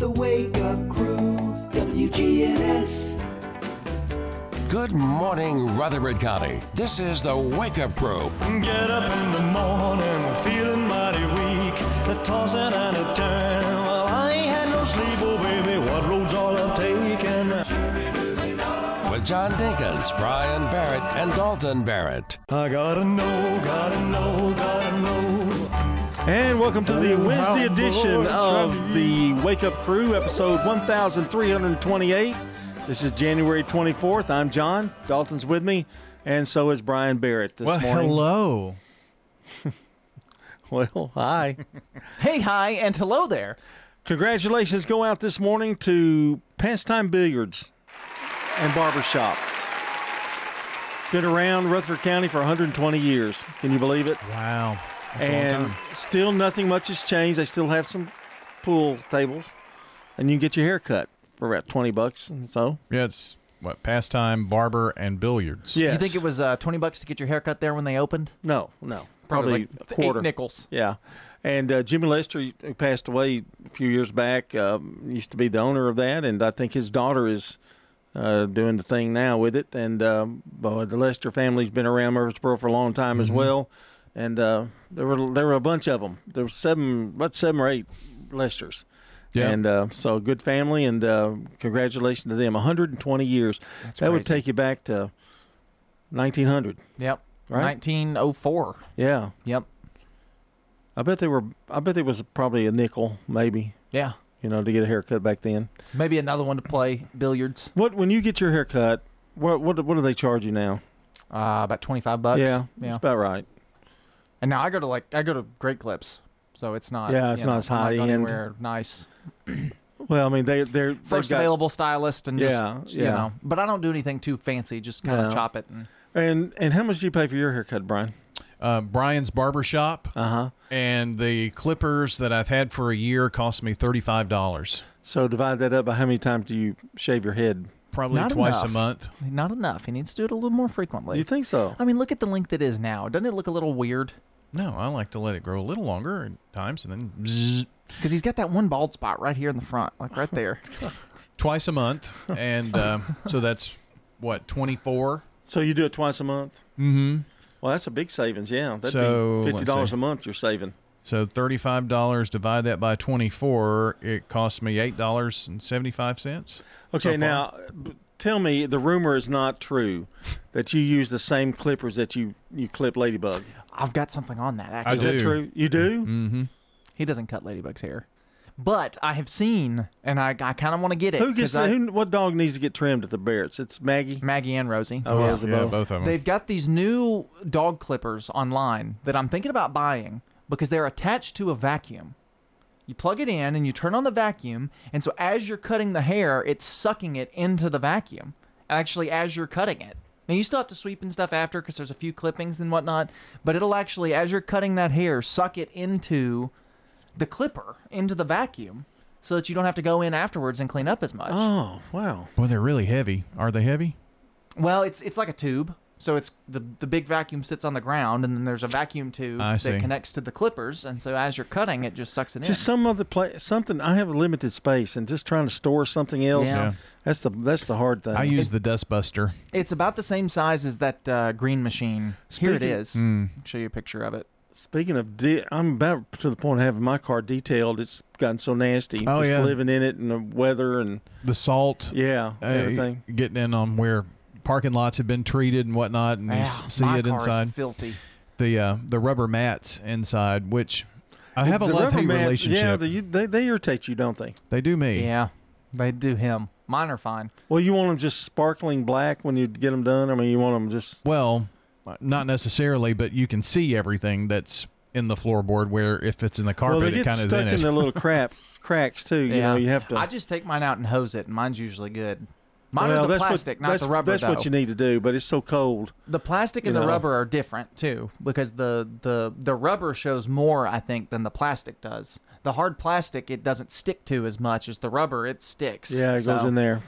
The Wake Up Crew, WGNS. Good morning, Rutherford County. This is the Wake Up Crew. Get up in the morning, feeling mighty weak. The tossing and a turn. Well, I ain't had no sleep, oh baby. What roads all I've taken? With John Dinkins, Brian Barrett, and Dalton Barrett. I gotta know, gotta know, gotta know. And welcome to the Oh, Wednesday edition of the Wake Up Crew, episode 1328. This is January 24th. I'm John. Dalton's with me, and so is Brian Barrett this Well, morning. hello. Well, hi. Hey, hi, and hello there. Congratulations go out this morning to Pastime Billiards and Barbershop. It's been around Rutherford County for 120 years. Can you believe it? Wow. That's and still nothing much has changed. They still have some pool tables, and you can get your hair cut for about 20 bucks. And so, Yeah, it's what pastime, barber, and billiards. Yeah, You think it was uh, 20 bucks to get your haircut there when they opened? No, no. Probably, like a quarter. Eight nickels. Yeah. And uh, Jimmy Lester, who passed away a few years back, um, used to be the owner of that, and I think his daughter is uh, doing the thing now with it. And um, boy, the Lester family's been around Murfreesboro for a long time Mm-hmm. as well. And uh, there were there were a bunch of them. There were seven, about seven or eight Lesters. Yeah. And uh, so good family, and uh, congratulations to them. 120 years. that would take you back to 1900. Yep. Right. 1904. Yeah. Yep. I bet they were. I bet there was probably a nickel, maybe. Yeah. You know, to get a haircut back then. Maybe another one to play billiards. What when you get your haircut? What what what do they charge you now? Uh, about 25 bucks. yeah, Yeah. that's about right. And now I go to like I go to Great Clips, so it's not. Yeah, it's you not know, as I'm high going end. Anywhere nice. Well, I mean they they're they've First got- available stylist and just Yeah, you yeah. know. But I don't do anything too fancy. Just kind of No. chop it and. And and how much do you pay for your haircut, Brian? Uh, Brian's Barbershop Uh huh. and the clippers that I've had for a year cost me $35. So divide that up by how many times do you shave your head? Probably Not twice a month. Not enough. He needs to do it a little more frequently. You think so? I mean, look at the length it is now. Doesn't it look a little weird? No, I like to let it grow a little longer at times and then bzzz, Because he's got that one bald spot right here in the front, like right there. twice a month. And um, so that's what, 24? So you do it twice a month? Mm-hmm. Well, that's a big savings. Yeah, that'd So, be fifty dollars see. a month you're saving. So $35, divide that by 24, it costs me $8.75. Okay, so now tell me the rumor is not true that you use the same clippers that you you clip Ladybug. I've got something on that I actually. Is that true? You do? Mm-hmm. He doesn't cut Ladybug's hair. But I have seen, and I, I kind of want to get it. Who gets 'cause I- who, what dog needs to get trimmed at the Barretts? It's Maggie. Maggie and Rosie. Oh, Yeah. Yeah, both. both of them. They've got these new dog clippers online that I'm thinking about buying because they're attached to a vacuum. You plug it in and you turn on the vacuum, and so as you're cutting the hair, it's sucking it into the vacuum. Actually, as you're cutting it. Now you still have to sweep and stuff after because there's a few clippings and whatnot, but it'll actually, as you're cutting that hair, suck it into the clipper, into the vacuum, so that you don't have to go in afterwards and clean up as much. Oh, wow. Boy, they're really heavy. Are they heavy? Well, it's it's like a tube. So it's the the big vacuum sits on the ground, and then there's a vacuum tube I see. that connects to the clippers, and so as you're cutting, it just sucks it Just in. some other place, something. I have a limited space, and just trying to store something else. Yeah. Yeah. That's the that's the hard thing. I use the dust buster. It's about the same size as that uh, green machine. Here it Speaking- is. Mm. Show you a picture of it. Speaking of, de- I'm about to the point of having my car detailed. It's gotten so nasty. Oh, just yeah. living in it and the weather and The salt. yeah, uh, everything. Getting in on where parking lots have been treated and whatnot, and you Yeah, s- see my it car inside. is filthy. the uh, the rubber mats inside, which I have a love hate relationship. Yeah, the, you, they they irritate you, don't they? they do me. Yeah, they do him. Mine are fine. Well, you want them just sparkling black when you get them done. I mean, you want them just Well, not necessarily, but you can see everything that's in the floorboard. Where if it's in the well, carpet, they it get kind of stuck in in the little cracks cracks too. You yeah, know, you have to. I just take mine out and hose it, and mine's usually good. Mine well, are the that's plastic, what, not that's, the rubber. That's though. what you need to do, but it's so cold. The plastic You and the know. rubber are different too, because the, the the rubber shows more, I think, than the plastic does. The hard plastic it doesn't stick to as much as the rubber; it sticks. Yeah, it goes in there.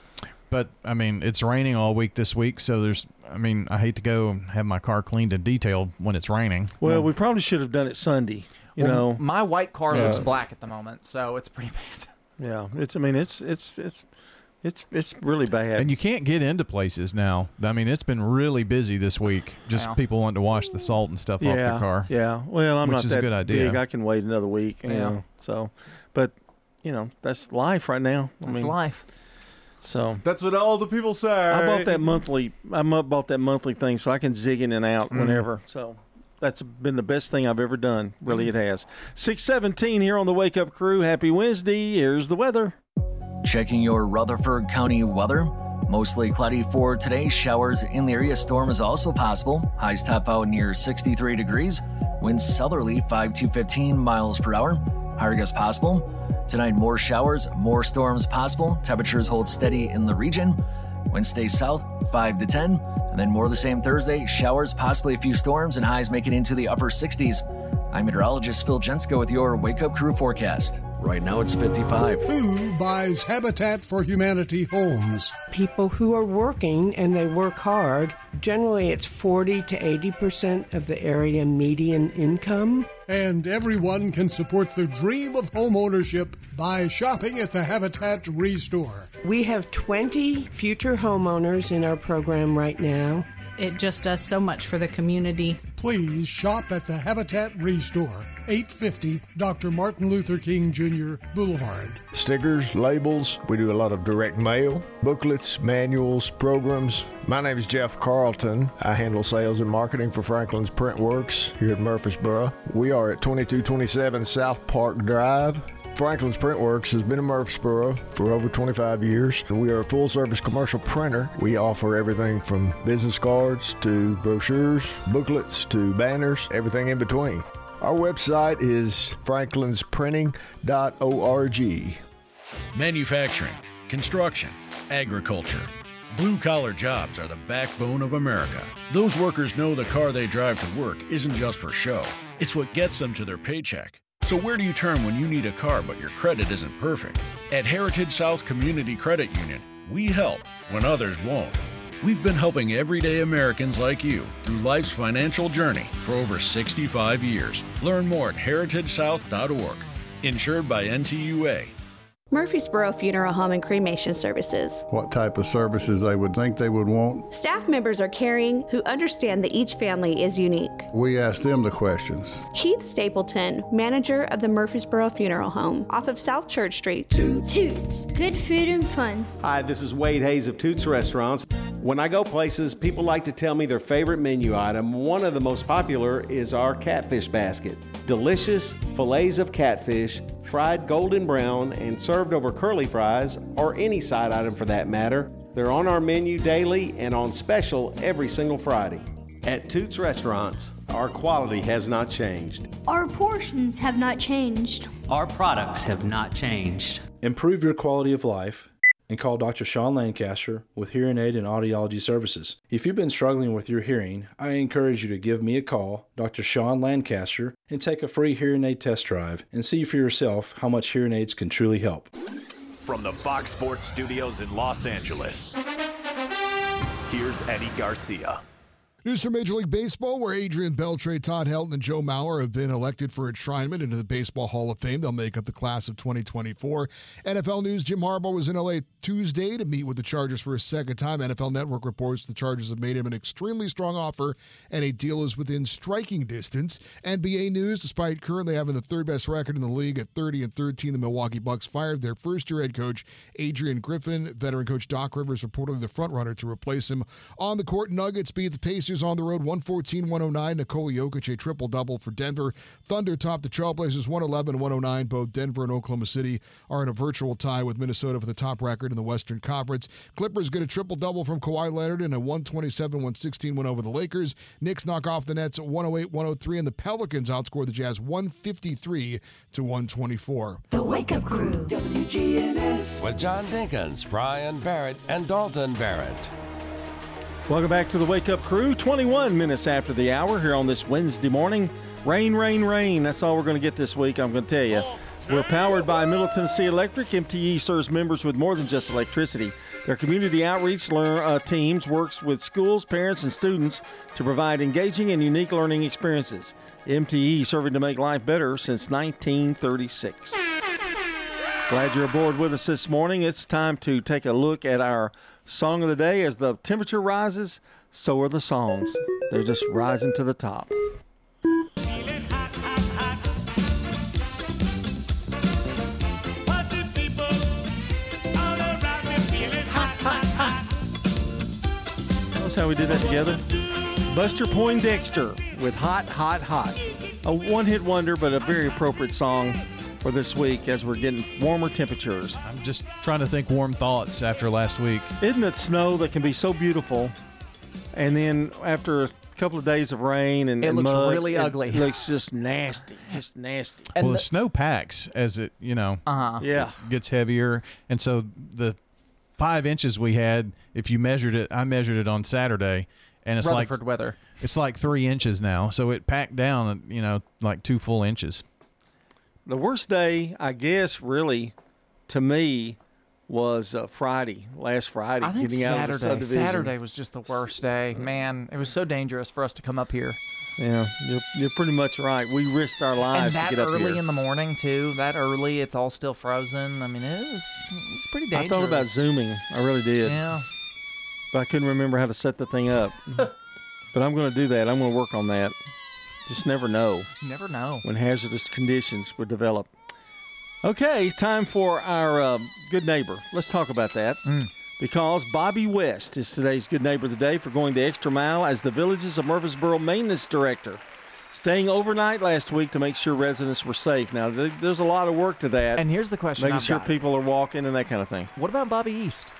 But I mean, it's raining all week this week, so there's. I mean, I hate to go and have my car cleaned and detailed when it's raining. Well, we probably should have done it Sunday. You Well, know, my white car Yeah. looks black at the moment, so it's pretty bad. Yeah, it's. I mean, it's it's it's it's it's really bad. And you can't get into places now. I mean, it's been really busy this week. Just Yeah. people wanting to wash the salt and stuff yeah, off their car. Yeah. Well, I'm Which not is a that good idea. big. I can wait another week. You Yeah. know, so, but you know, that's life right now. I That's mean, life. so That's what all the people say. I bought that monthly. I bought that monthly thing so I can zig in and out Mm. whenever. So that's been the best thing I've ever done. Really, it has. Six seventeen here on the Wake Up Crew. Happy Wednesday. Here's the weather. Checking your Rutherford County weather. Mostly cloudy for today. Showers in the area. Storm is also possible. Highs top out near 63 degrees. Winds southerly 5 to 15 miles per hour. Higher gusts possible. Tonight, more showers, more storms possible. Temperatures hold steady in the region. Stay south 5 to 10. And then more the same Thursday. Showers, possibly a few storms, and highs make it into the upper 60s. I'm meteorologist Phil Jensko with your Wake Up Crew forecast. Right now it's 55. Who buys Habitat for Humanity homes? people who are working and they work hard. Generally, it's 40 to 80 percent of the area median income. And everyone can support the dream of home ownership by shopping at the Habitat Restore. We have 20 future homeowners in our program right now. It just does so much for the community. Please shop at the Habitat Restore, 850 Dr. Martin Luther King Jr. Boulevard. stickers, labels. We do a lot of direct mail, booklets, manuals, programs. My name is Jeff Carlton. I handle sales and marketing for Franklin's Print Works here at Murfreesboro. We are at 2227 South Park Drive. Franklin's Print Works has been in Murfreesboro for over 25 years. We are a full service commercial printer. We offer everything from business cards to brochures, booklets to banners, everything in between. Our website is franklinsprinting.org. Manufacturing, construction, agriculture. Blue collar jobs are the backbone of America. Those workers know the car they drive to work isn't just for show, it's what gets them to their paycheck. So, where do you turn when you need a car but your credit isn't perfect? At Heritage South Community Credit Union, we help when others won't. We've been helping everyday Americans like you through life's financial journey for over 65 years. Learn more at heritagesouth.org. Insured by NCUA. Murfreesboro Funeral Home and Cremation Services. what type of services they would think they would want. Staff members are caring who understand that each family is unique. We ask them the questions. Keith Stapleton, manager of the Murfreesboro Funeral Home, off of South Church Street. Toots. Good food and fun. Hi, this is Wade Hayes of Toots Restaurants. When I go places, people like to tell me their favorite menu item. One of the most popular is our catfish basket. Delicious fillets of catfish, fried golden brown, and served over curly fries, or any side item for that matter. They're on our menu daily and on special every single Friday. At Toots Restaurants, our quality has not changed. Our portions have not changed. Our products have not changed. Improve your quality of life and call Dr. Sean Lancaster with Hearing Aid and Audiology Services. If you've been struggling with your hearing, I encourage you to give me a call, Dr. Sean Lancaster, and take a free hearing aid test drive and see for yourself how much hearing aids can truly help. From the Fox Sports Studios in Los Angeles, here's Eddie Garcia. News from Major League Baseball, where Adrian Beltre, Todd Helton, and Joe Mauer have been elected for enshrinement into the Baseball Hall of Fame. They'll make up the class of 2024. NFL news Jim Harbaugh was in LA Tuesday to meet with the Chargers for a second time. NFL Network reports the Chargers have made him an extremely strong offer, and a deal is within striking distance. NBA news despite currently having the third best record in the league at 30 and 13, the Milwaukee Bucks fired their first year head coach, Adrian Griffin. Veteran coach Doc Rivers reportedly the frontrunner to replace him. On the court, Nuggets beat the Pacers on the road 114 109. Nikola Jokic, a triple double for Denver. Thunder topped the Trailblazers 111 109. Both Denver and Oklahoma City are in a virtual tie with Minnesota for the top record in the Western Conference. Clippers get a triple double from Kawhi Leonard in a 127 116 win over the Lakers. Knicks knock off the Nets 108 103, and the Pelicans outscore the Jazz 153 to 124. The Wake Up Crew, WGNS. With John Dinkins, Brian Barrett, and Dalton Barrett. Welcome back to the Wake Up Crew. 21 minutes after the hour here on this Wednesday morning. Rain, rain, rain. That's all we're going to get this week, I'm going to tell you. We're powered by Middle Tennessee Electric. MTE serves members with more than just electricity. Their community outreach learn, uh, teams works with schools, parents, and students to provide engaging and unique learning experiences. MTE serving to make life better since 1936. Glad you're aboard with us this morning. It's time to take a look at our song of the day. As the temperature rises, so are the songs. They're just rising to the top. How we did that together? Buster Poindexter with Hot, Hot, Hot. A one hit wonder, but a very appropriate song for this week as we're getting warmer temperatures. I'm just trying to think warm thoughts after last week. Isn't it snow that can be so beautiful? And then after a couple of days of rain and It and looks mud, really it ugly. looks just nasty, just nasty. well, the, snow packs as it, you know, Uh-huh. Yeah. gets heavier, and so the five inches we had, if you measured it, I measured it on Saturday, and it's Rutherford like weather. It's like three inches now, so it packed down, you know, like two full inches. The worst day, I guess, really, to me, was uh, Friday, last Friday, I think getting out of the Saturday. subdivision. Saturday was just the worst day. Man, it was so dangerous for us to come up here. Yeah, you're, you're pretty much right. We risked our And lives that to get up early here. in the morning too. That early, it's all still frozen. I mean, it was it's pretty dangerous. I thought about zooming. I really did. Yeah. But I couldn't remember how to set the thing up. but I'm going to do that. I'm going to work on that. Just never know never know. when hazardous conditions would develop. Okay, time for our uh, good neighbor. Let's talk about that. Because Bobby West is today's good neighbor of the day for going the extra mile as the Villages of Murfreesboro maintenance director. Staying overnight last week to make sure residents were safe. Now, th- there's a lot of work to that. And here's the question making I've sure got. people are walking and that kind of thing. What about Bobby East?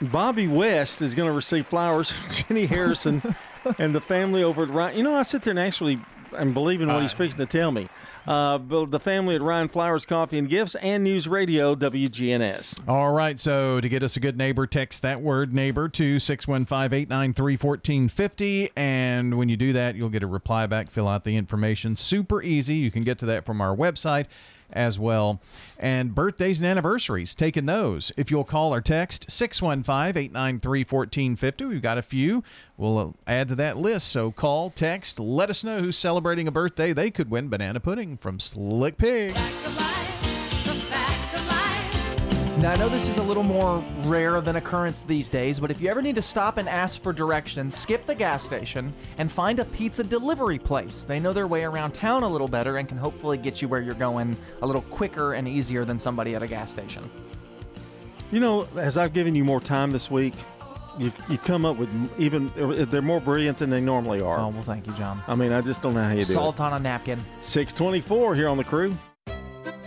Bobby West is going to receive flowers from Jenny Harrison and the family over at Ryan. You know, I sit there and actually I'm believing what he's fixing to tell me. Uh, but the family at Ryan Flowers Coffee and Gifts and News Radio WGNS. All right, so to get us a good neighbor, text that word neighbor to 615 893 1450. And when you do that, you'll get a reply back, fill out the information. Super easy. You can get to that from our website as well. And birthdays and anniversaries, taking those. If you'll call or text 615 893 1450, we've got a few. We'll add to that list. So call, text, let us know who's celebrating a birthday. They could win banana pudding from Slick Pig. Now, I know this is a little more rare of an occurrence these days, but if you ever need to stop and ask for directions, skip the gas station and find a pizza delivery place. They know their way around town a little better and can hopefully get you where you're going a little quicker and easier than somebody at a gas station. You know, as I've given you more time this week, you've, you've come up with even, they're more brilliant than they normally are. Oh, well, thank you, John. I mean, I just don't know how you do Salt it. Salt on a napkin. 624 here on the crew.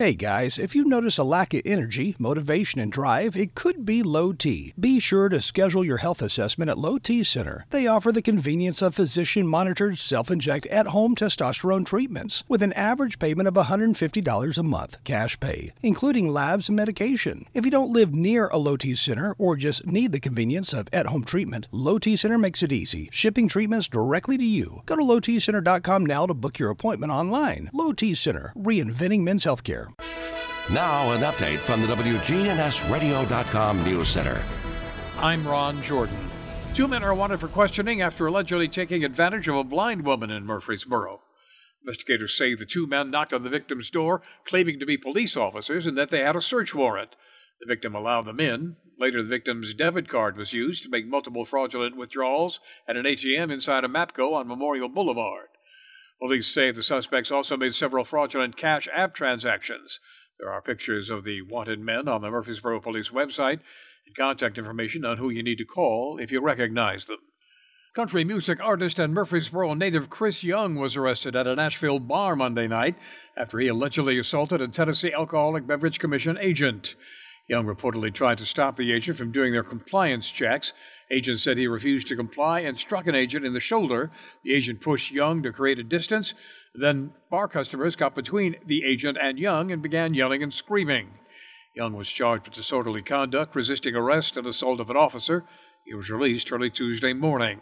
Hey guys, if you notice a lack of energy, motivation, and drive, it could be low T. Be sure to schedule your health assessment at Low T Center. They offer the convenience of physician monitored self inject at home testosterone treatments with an average payment of $150 a month, cash pay, including labs and medication. If you don't live near a Low T Center or just need the convenience of at home treatment, Low T Center makes it easy, shipping treatments directly to you. Go to lowtcenter.com now to book your appointment online. Low T Center, reinventing men's healthcare. Now, an update from the WGNSradio.com News Center. I'm Ron Jordan. Two men are wanted for questioning after allegedly taking advantage of a blind woman in Murfreesboro. Investigators say the two men knocked on the victim's door, claiming to be police officers and that they had a search warrant. The victim allowed them in. Later, the victim's debit card was used to make multiple fraudulent withdrawals at an ATM inside a MAPCO on Memorial Boulevard. Police say the suspects also made several fraudulent cash app transactions. There are pictures of the wanted men on the Murfreesboro Police website and contact information on who you need to call if you recognize them. Country music artist and Murfreesboro native Chris Young was arrested at a Nashville bar Monday night after he allegedly assaulted a Tennessee Alcoholic Beverage Commission agent. Young reportedly tried to stop the agent from doing their compliance checks. Agent said he refused to comply and struck an agent in the shoulder. The agent pushed Young to create a distance. Then bar customers got between the agent and Young and began yelling and screaming. Young was charged with disorderly conduct, resisting arrest, and assault of an officer. He was released early Tuesday morning.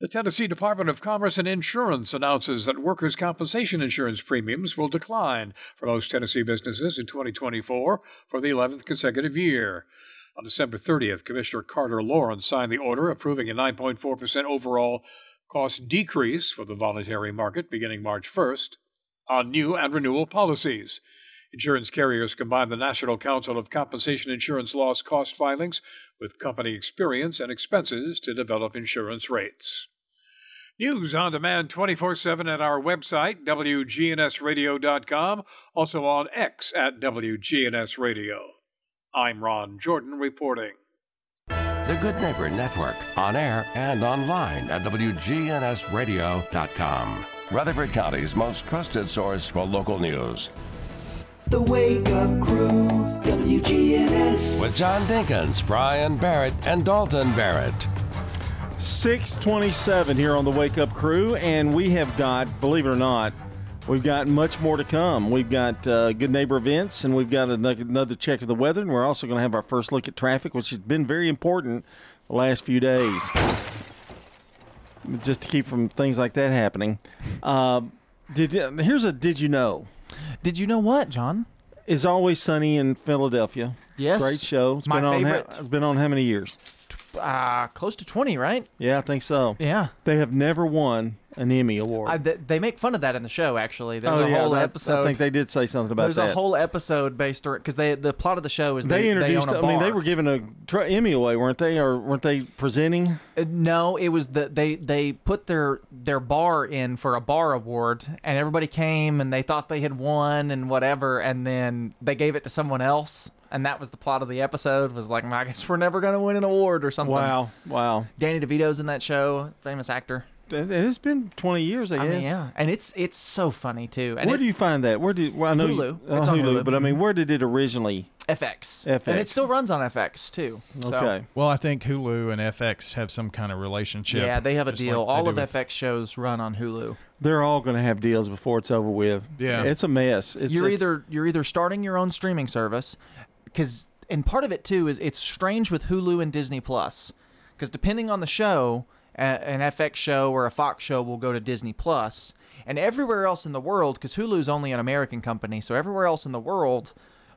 The Tennessee Department of Commerce and Insurance announces that workers' compensation insurance premiums will decline for most Tennessee businesses in 2024 for the 11th consecutive year. On December 30th, Commissioner Carter Lawrence signed the order approving a 9.4% overall cost decrease for the voluntary market beginning March 1st on new and renewal policies. Insurance carriers combine the National Council of Compensation Insurance Loss Cost filings with company experience and expenses to develop insurance rates. News on demand 24 7 at our website, WGNSradio.com, also on X at WGNS Radio. I'm Ron Jordan reporting. The Good Neighbor Network, on air and online at WGNSradio.com. Rutherford County's most trusted source for local news. The Wake Up Crew, WGNS. With John Dinkins, Brian Barrett, and Dalton Barrett. 627 here on the Wake Up Crew, and we have got, believe it or not, we've got much more to come. We've got uh, good neighbor events, and we've got another, check of the weather, and we're also going to have our first look at traffic, which has been very important the last few days, just to keep from things like that happening. Uh, did here's a did you know? Did you know what, John? Is always sunny in Philadelphia. Yes. great show. It's My been on. favorite. it's been on how many years? Uh, close to 20, right? Yeah, I think so. Yeah. They have never won an Emmy award. I, th- they make fun of that in the show, actually. There's oh a yeah, whole that- episode. I think they did say something about There's that. a whole episode based around because they the plot of the show is they, they, introduced. They I mean, they were giving a tr- Emmy away, weren't they? Or weren't they presenting? Uh, No, it was that they they put their their bar in for a bar award, and everybody came and they thought they had won and whatever, and then they gave it to someone else, and that was the plot of the episode. Was like, I guess we're never gonna win an award or something. Wow, wow. Danny DeVito's in that show, famous actor. It has been 20 years, I I guess. mean, yeah, and it's it's so funny too. And Where it- do you find that? Where did? Well, I know you- Hulu. uh, It's on Hulu. but I mean, where did it originally? FX. FX. And it still runs on FX too. So- Okay. Well, I think Hulu and FX have some kind of relationship. Yeah, they have a deal. like All of with- FX shows run on Hulu. They're all going to have deals before it's over with. Yeah. it's a mess. It's, you're it's- either you're either starting your own streaming service because and part of it too is it's strange with Hulu and Disney Plus because depending on the show, a- an FX show or a Fox show will go to Disney Plus, and everywhere else in the world because Hulu's only an American company, so everywhere else in the world,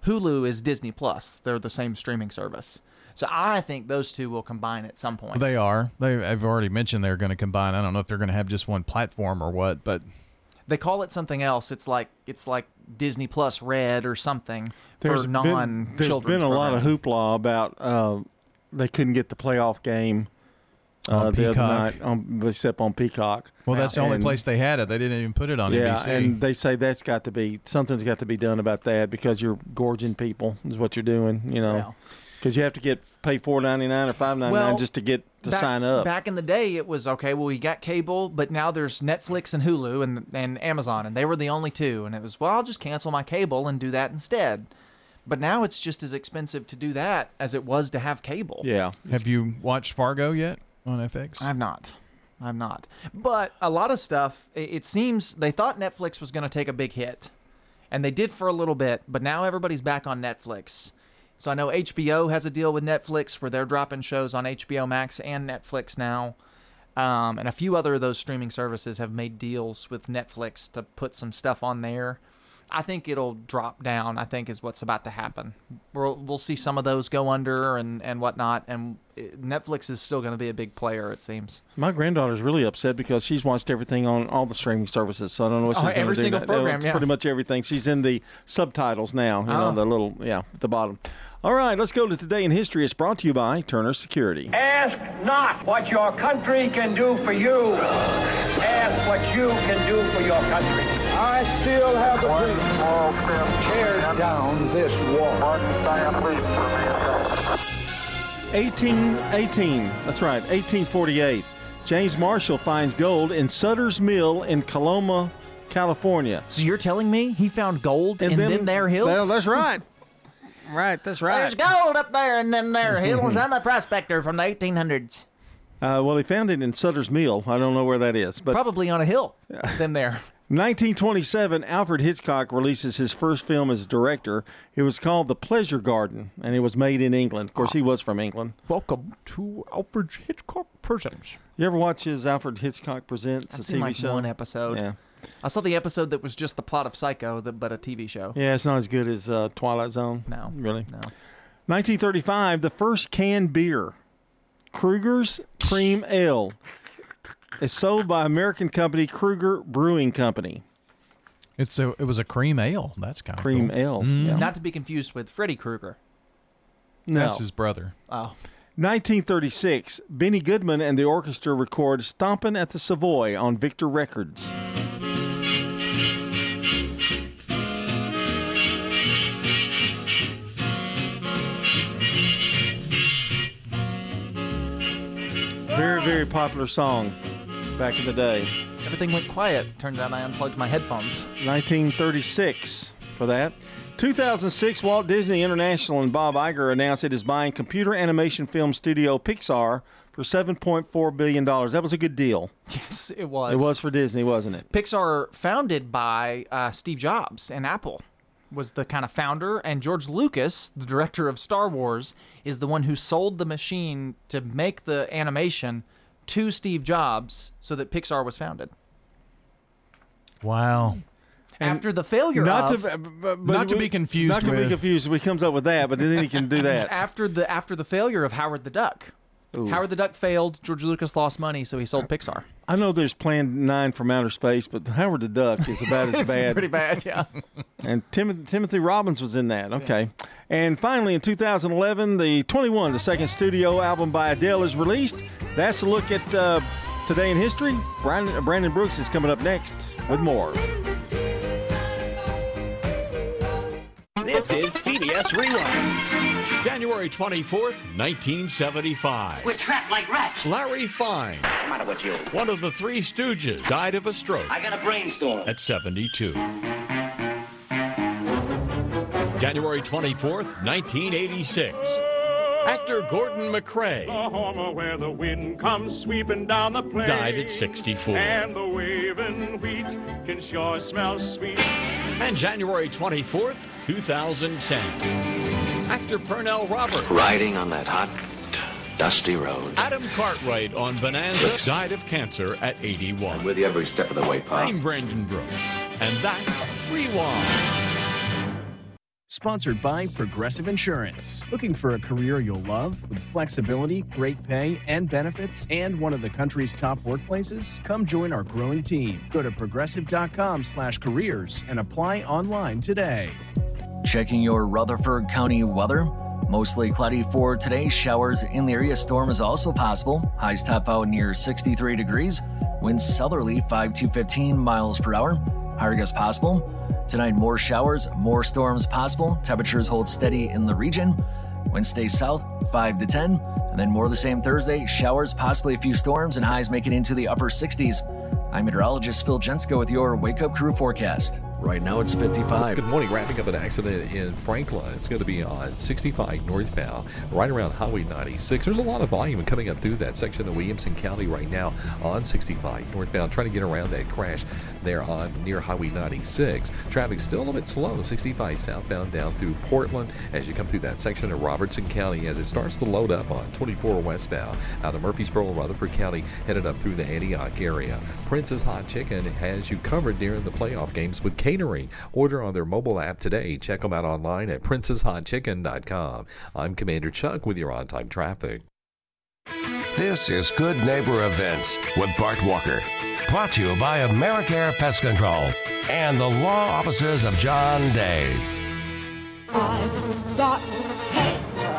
Hulu is Disney Plus. They're the same streaming service. So I think those two will combine at some point. They are. They, I've already mentioned they're going to combine. I don't know if they're going to have just one platform or what, but They call it something else. It's like it's like Disney Plus Red or something There's for been- non There's children's been a lot of hoopla about uh, they couldn't get the playoff game uh, On the other night, on, except on Peacock. well, that's the only And- place they had it. They didn't even put it on yeah, NBC. and they say that's got to be something's got to be done about that because you're gorging people is what you're doing. You know, because you have to get pay four ninety nine or five ninety nine Well, just to get to back, sign up. Back in the day, it was okay. Well, we got cable, but now there's Netflix and Hulu and and Amazon, and they were the only two. And it was well, I'll just cancel my cable and do that instead. But now it's just as expensive to do that as it was to have cable. yeah, have you watched Fargo yet on FX? I've not. I've not. But a lot of stuff, it, seems they thought Netflix was going to take a big hit. And they did for a little bit, but now everybody's back on Netflix. So I know HBO has a deal with Netflix where they're dropping shows on HBO Max and Netflix now. Um, and a few other of those streaming services have made deals with Netflix to put some stuff on there. I think it'll drop down. I think is what's about to happen. We'll we'll see some of those go under and and whatnot. And Netflix is still going to be a big player. It seems. My granddaughter's really upset because she's watched everything on all the streaming services. So I don't know what Oh, she's going to do. every single program, It's yeah. pretty much everything. She's in the subtitles now. You know, Oh. the little yeah at the bottom. All right, let's go to today in history. It's brought to you by Turner Security. Ask not what your country can do for you. Ask what you can do for your country. I still have a dream. Tear down this wall. 1818. That's right, 1848. James Marshall finds gold in Sutter's Mill in Coloma, California. So you're telling me he found gold in them- them there hills? Well, that's right. right. That's right. There's gold up there in them there hills. I'm a prospector from the 1800s. Uh, well, he found it in Sutter's Mill. I don't know where that is, but Probably on a hill. them there. 1927, Alfred Hitchcock releases his first film as director. It was called The Pleasure Garden, and it was made in England. Of course, he was from England. Welcome to Alfred Hitchcock Presents. You ever watch his Alfred Hitchcock Presents, I've a seen TV like show? one episode. Yeah. I saw the episode that was just the plot of Psycho, the, but a TV show. Yeah, it's not as good as uh, Twilight Zone. No. Really? No. 1935, the first canned beer, Krueger's Cream Ale, is sold by American company Krueger Brewing Company. It's a, it was a cream ale. That's kind of Cream cool. ales, Mm. yeah. Not to be confused with Freddy Krueger. No. That's his brother. Oh. 1936, Benny Goodman and the orchestra record Stompin' at the Savoy on Victor Records. Very, very popular song back in the day. Everything went quiet. Turns out I unplugged my headphones. 1936 for that. 2006, Walt Disney International and Bob Iger announced it is buying computer animation film studio Pixar for $7.4 billion. That was a good deal. Yes, it was. It was for Disney, wasn't it? Pixar, founded by uh, Steve Jobs and Apple, was the kind of founder, and George Lucas, the director of Star Wars, is the one who sold the machine to make the animation to Steve Jobs so that Pixar was founded. Wow. After the failure not of, to, but, Not to be confused Not to be confused. He comes up with that, but then he can do that. after the after the failure of Howard the Duck. Ooh. Howard the Duck failed. George Lucas lost money, so he sold Pixar. I know there's Plan 9 from outer space, but Howard the Duck is about as it's bad. pretty bad, yeah. And Tim- Timothy Robbins was in that. Okay. And finally, in 2011, the 21, the second studio album by Adele, is released. That's a look at uh, today in history. Brandon, Brandon Brooks is coming up next with more. This is CBS Rewind. January 24th, 1975. We're trapped like rats. Larry Fine, What's the matter with you? one of the three stooges, died of a stroke I got a brainstorm. at 72. January 24th, 1986. Actor Gordon MacRae Oklahoma, where the wind comes sweeping down the plain. died at 64. And the waving wheat can sure smell sweet. And January 24th, 2010. Actor Pernell Roberts Riding on that hot, dusty road. Adam Cartwright on Bonanza died of cancer at 81. With you every step of the way, pal. I'm Brandon Brooks, and that's Rewind. Sponsored by Progressive Insurance. Looking for a career you'll love with flexibility, great pay, and benefits, and one of the country's top workplaces? Come join our growing team. Go to progressive.com/careers and apply online today. Checking your Rutherford County weather. Mostly cloudy for today. Showers in the area. Storm is also possible. Highs top out near 63 degrees. Winds southerly 5 to 15 miles per hour. Higher gusts possible. Tonight, more showers, more storms possible. Temperatures hold steady in the region. Winds stay south 5 to 10. And then more the same Thursday. Showers, possibly a few storms, and highs making into the upper 60s. I'm meteorologist Phil Jensko with your Wake Up Crew forecast. Right now it's 55. Good morning. Wrapping up an accident in Franklin. It's going to be on 65 northbound, right around Highway 96. There's a lot of volume coming up through that section of Williamson County right now on 65 northbound, trying to get around that crash there on near Highway 96. Traffic still a little bit slow. 65 southbound down through Portland as you come through that section of Robertson County as it starts to load up on 24 westbound out of Murfreesboro, Rutherford County, headed up through the Antioch area. Prince's Hot Chicken has you covered during the playoff games with catering. Order on their mobile app today. Check them out online at princeshotchicken.com. I'm Commander Chuck with your on time traffic. This is Good Neighbor Events with Bart Walker. Brought to you by Americare Pest Control and the law offices of John Day. I've got pets.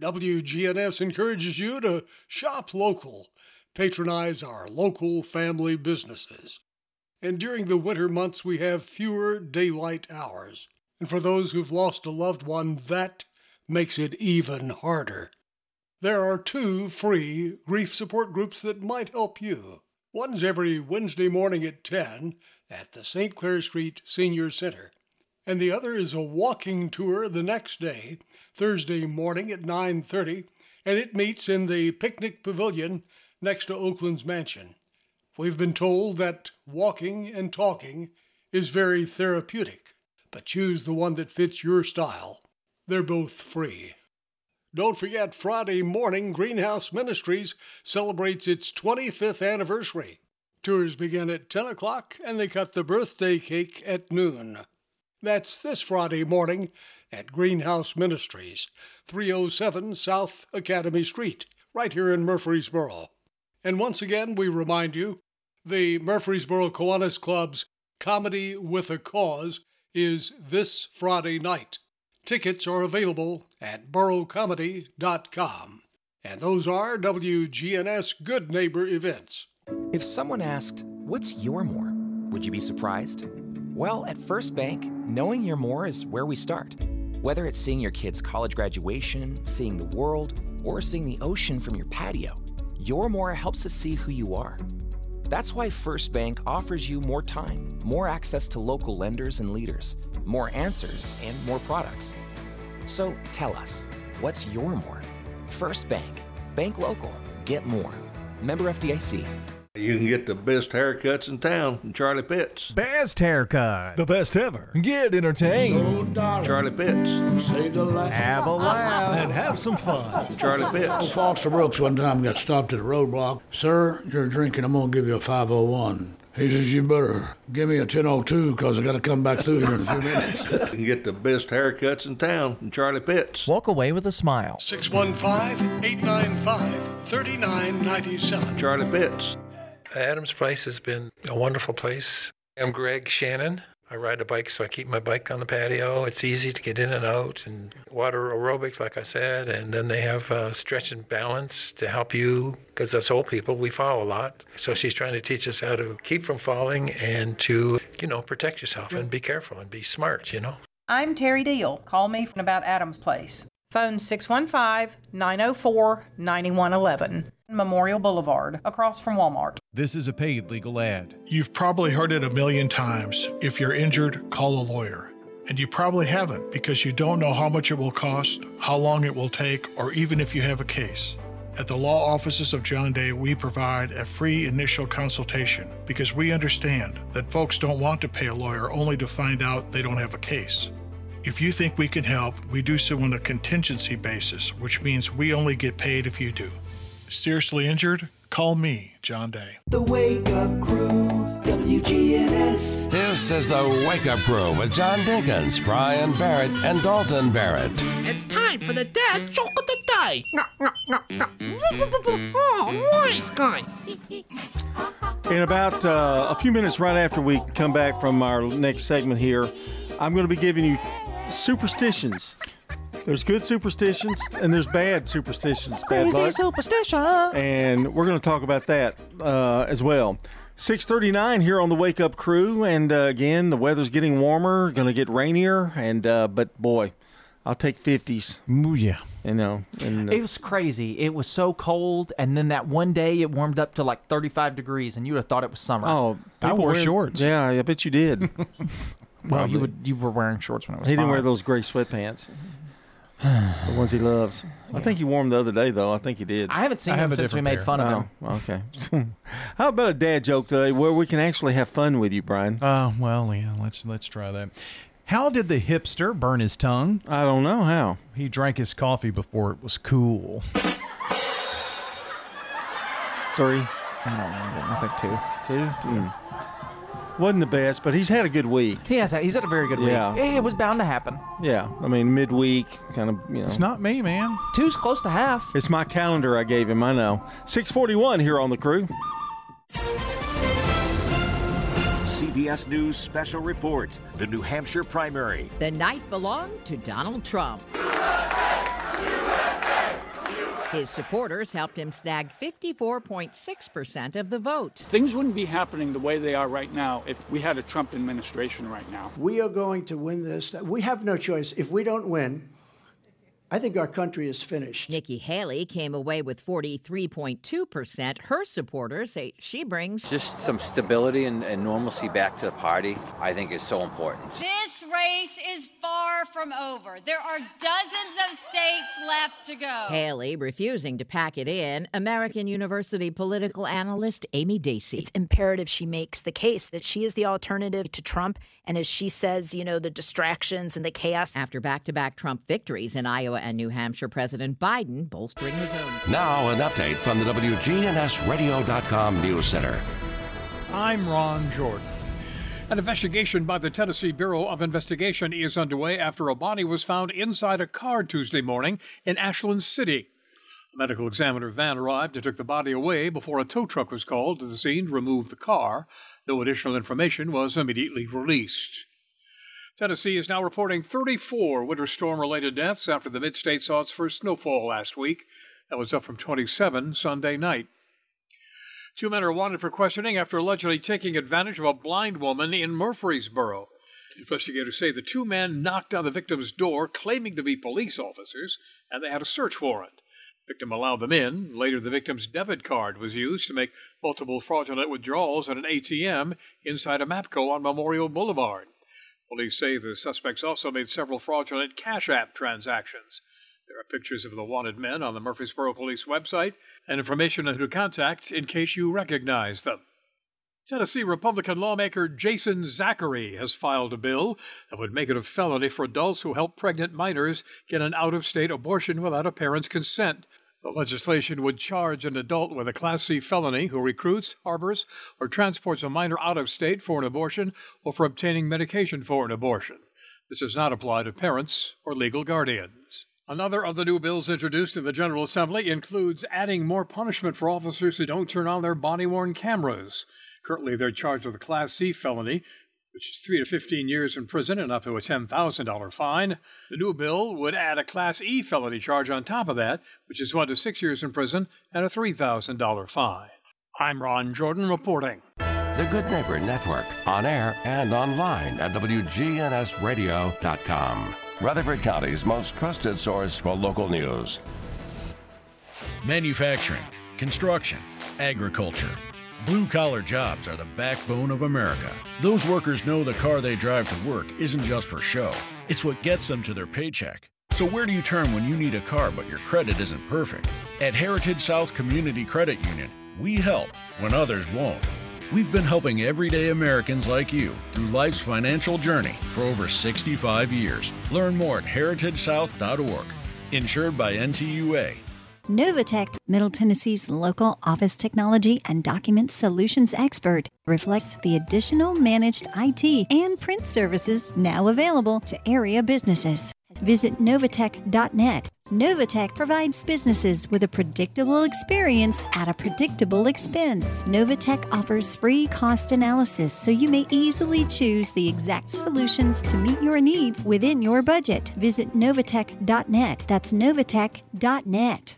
WGNS encourages you to shop local, patronize our local family businesses. And during the winter months, we have fewer daylight hours. And for those who've lost a loved one, that makes it even harder. There are two free grief support groups that might help you. One's every Wednesday morning at 10 at the St. Clair Street Senior Center. And the other is a walking tour the next day, Thursday morning at 9:30, and it meets in the picnic pavilion next to Oaklands mansion. We've been told that walking and talking is very therapeutic, but choose the one that fits your style. They're both free. Don't forget, Friday morning, Greenhouse Ministries celebrates its 25th anniversary. Tours begin at 10 o'clock and they cut the birthday cake at noon. That's this Friday morning at Greenhouse Ministries, 307 South Academy Street, right here in Murfreesboro. And once again, we remind you the Murfreesboro Kiwanis Club's Comedy with a Cause is this Friday night. Tickets are available at boroughcomedy.com. And those are WGNS Good Neighbor events. If someone asked, What's your more? Would you be surprised? Well, at First Bank, knowing your more is where we start. Whether it's seeing your kid's college graduation, seeing the world, or seeing the ocean from your patio, your more helps us see who you are. That's why First Bank offers you more time, more access to local lenders and leaders, more answers, and more products. So tell us, what's your more? First Bank. Bank local. Get more. Member FDIC. You can get the best haircuts in town from Charlie Pitts. Best haircut. The best ever. Get entertained. Charlie Pitts. Have a laugh. And have some fun. Charlie Pitts. Old Foster Brooks one time got stopped at a roadblock. Sir, you're drinking. I'm going to give you a 501. He says, You better give me a 1002 because I got to come back through here in a few minutes. You can get the best haircuts in town from Charlie Pitts. Walk away with a smile. 615 895 3997. Charlie Pitts. Adams Place has been a wonderful place. I'm Greg Shannon. I ride a bike, so I keep my bike on the patio. It's easy to get in and out, and water aerobics, like I said. And then they have uh, stretch and balance to help you, because us old people, we fall a lot. So she's trying to teach us how to keep from falling and to, you know, protect yourself and be careful and be smart, you know. I'm Terry Deal. Call me about Adams Place. Phone 615 904 9111. Memorial Boulevard, across from Walmart. This is a paid legal ad. You've probably heard it a million times. If you're injured, call a lawyer. And you probably haven't because you don't know how much it will cost, how long it will take, or even if you have a case. At the law offices of John Day, we provide a free initial consultation because we understand that folks don't want to pay a lawyer only to find out they don't have a case. If you think we can help, we do so on a contingency basis, which means we only get paid if you do. Seriously injured? Call me, John Day. The Wake Up Crew, WGNS. This is the Wake Up Crew with John Dinkins, Brian Barrett, and Dalton Barrett. It's time for the dad joke of the day. Oh, nice guy. In about uh, a few minutes, right after we come back from our next segment here, I'm going to be giving you superstitions. There's good superstitions and there's bad superstitions. bad Crazy luck. superstition. and we're going to talk about that uh, as well. 6:39 here on the Wake Up Crew, and uh, again, the weather's getting warmer, going to get rainier, and uh, but boy, I'll take 50s. Ooh, yeah. You know, and uh, It was crazy. It was so cold, and then that one day it warmed up to like 35 degrees, and you would have thought it was summer. oh, I wore wear- shorts. Yeah, I bet you did. well, probably. you would you were wearing shorts when it was. he didn't wear those gray sweatpants, the ones he loves. I think he wore them the other day, though. I think he did. I haven't seen I him have a since we different made pair. fun of him. Oh, okay. How about a dad joke today where we can actually have fun with you, Brian? Uh, well, yeah, let's let's try that. How did the hipster burn his tongue? I don't know how. He drank his coffee before it was cool. Three, I don't know. I think two. two, Hmm. Wasn't the best, but he's had a good week. He has. He's had a very good week. Yeah. It was bound to happen. Yeah, I mean midweek, kind of. You know, It's not me, man. Two's close to half. It's my calendar I gave him. I know. 641 here on the crew. CBS News special report the New Hampshire primary. The night belonged to Donald Trump. His supporters helped him snag 54.6% of the vote. Things wouldn't be happening the way they are right now if we had a Trump administration right now. We are going to win this. We have no choice. If we don't win, I think our country is finished. Nikki Haley came away with 43.2%. Her supporters say she brings just some stability and, and, normalcy back to the party, I think is so important. This race is far from over. There are dozens of states left to go. Haley refusing to pack it in. American University political analyst Amy Dacey. It's imperative she makes the case that she is the alternative to Trump. And as she says, you know, the distractions and the chaos. After back to back Trump victories in Iowa and New Hampshire, President Biden bolstering his own. Now, an update from the WGNSradio.com News Center. I'm Ron Jordan. An investigation by the Tennessee Bureau of Investigation is underway after a body was found inside a car Tuesday morning in Ashland City. A medical examiner van arrived and took the body away before a tow truck was called to the scene to remove the car. No additional information was immediately released. Tennessee is now reporting 34 winter storm related deaths after the mid state saw its first snowfall last week. That was up from 27 Sunday night. Two men are wanted for questioning after allegedly taking advantage of a blind woman in Murfreesboro. Investigators say the two men knocked on the victim's door claiming to be police officers, and they had a search warrant. The victim allowed them in. Later, the victim's debit card was used to make multiple fraudulent withdrawals at an ATM inside a MAPCO on Memorial Boulevard. Police say the suspects also made several fraudulent Cash App transactions. There are pictures of the wanted men on the Murfreesboro Police website and information on who to contact in case you recognize them. Tennessee Republican lawmaker Jason Zachary has filed a bill that would make it a felony for adults who help pregnant minors get an out of state abortion without a parent's consent. The legislation would charge an adult with a Class C felony who recruits, harbors, or transports a minor out of state for an abortion or for obtaining medication for an abortion. This does not apply to parents or legal guardians. Another of the new bills introduced in the General Assembly includes adding more punishment for officers who don't turn on their body worn cameras. Currently, they're charged with a Class C felony, which is 3 to 15 years in prison and up to a $10,000 fine. The new bill would add a Class E felony charge on top of that, which is 1 to 6 years in prison and a $3,000 fine. I'm Ron Jordan reporting. The Good Neighbor Network, on air and online at WGNSradio.com. Rutherford County's most trusted source for local news. Manufacturing, construction, agriculture. Blue collar jobs are the backbone of America. Those workers know the car they drive to work isn't just for show, it's what gets them to their paycheck. So, where do you turn when you need a car but your credit isn't perfect? At Heritage South Community Credit Union, we help when others won't. We've been helping everyday Americans like you through life's financial journey for over 65 years. Learn more at heritagesouth.org. Insured by NCUA. Novatech, Middle Tennessee's local office technology and document solutions expert, reflects the additional managed IT and print services now available to area businesses. Visit Novatech.net. Novatech provides businesses with a predictable experience at a predictable expense. Novatech offers free cost analysis so you may easily choose the exact solutions to meet your needs within your budget. Visit Novatech.net. That's Novatech.net.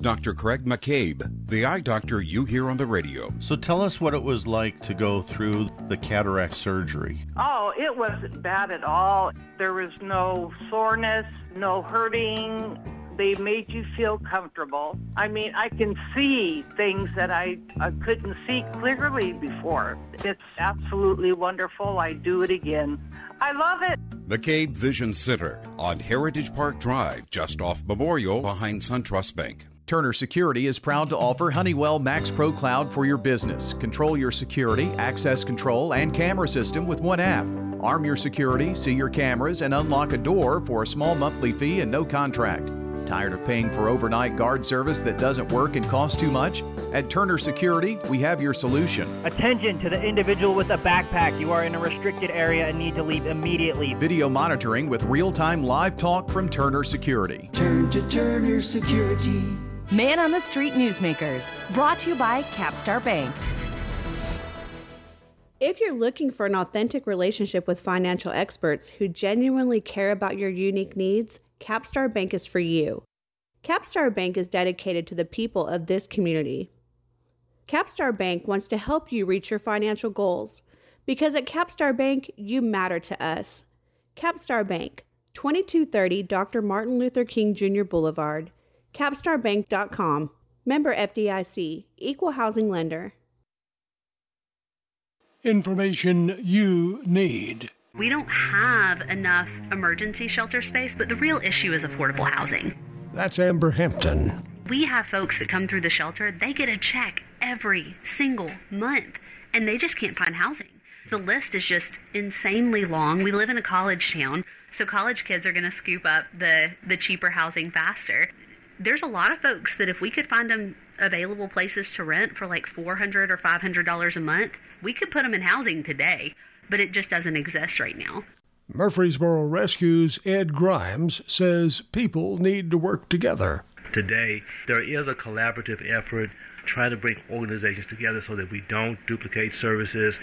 Dr. Craig McCabe, the eye doctor you hear on the radio. So tell us what it was like to go through the cataract surgery. Oh, it wasn't bad at all. There was no soreness, no hurting. They made you feel comfortable. I mean, I can see things that I, I couldn't see clearly before. It's absolutely wonderful. I do it again. I love it. McCabe Vision Center on Heritage Park Drive, just off Memorial behind SunTrust Bank. Turner Security is proud to offer Honeywell Max Pro Cloud for your business. Control your security, access control, and camera system with one app. Arm your security, see your cameras, and unlock a door for a small monthly fee and no contract. Tired of paying for overnight guard service that doesn't work and costs too much? At Turner Security, we have your solution. Attention to the individual with a backpack. You are in a restricted area and need to leave immediately. Video monitoring with real time live talk from Turner Security. Turn to Turner Security. Man on the Street Newsmakers, brought to you by Capstar Bank. If you're looking for an authentic relationship with financial experts who genuinely care about your unique needs, Capstar Bank is for you. Capstar Bank is dedicated to the people of this community. Capstar Bank wants to help you reach your financial goals because at Capstar Bank, you matter to us. Capstar Bank, 2230 Dr. Martin Luther King Jr. Boulevard, capstarbank.com. Member FDIC, Equal Housing Lender. Information you need. We don't have enough emergency shelter space, but the real issue is affordable housing. That's Amber Hampton. We have folks that come through the shelter, they get a check every single month, and they just can't find housing. The list is just insanely long. We live in a college town, so college kids are going to scoop up the, the cheaper housing faster. There's a lot of folks that if we could find them available places to rent for like 400 or $500 a month, we could put them in housing today, but it just doesn't exist right now. Murfreesboro Rescue's Ed Grimes says people need to work together. Today, there is a collaborative effort trying to bring organizations together so that we don't duplicate services.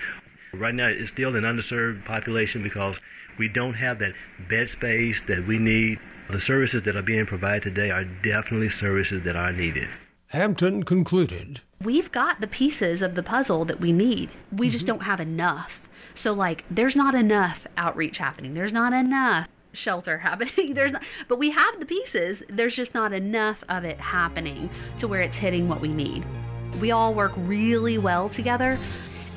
Right now, it's still an underserved population because we don't have that bed space that we need. The services that are being provided today are definitely services that are needed. Hampton concluded. We've got the pieces of the puzzle that we need. We just mm-hmm. don't have enough. So like there's not enough outreach happening. There's not enough shelter happening. There's not, but we have the pieces. There's just not enough of it happening to where it's hitting what we need. We all work really well together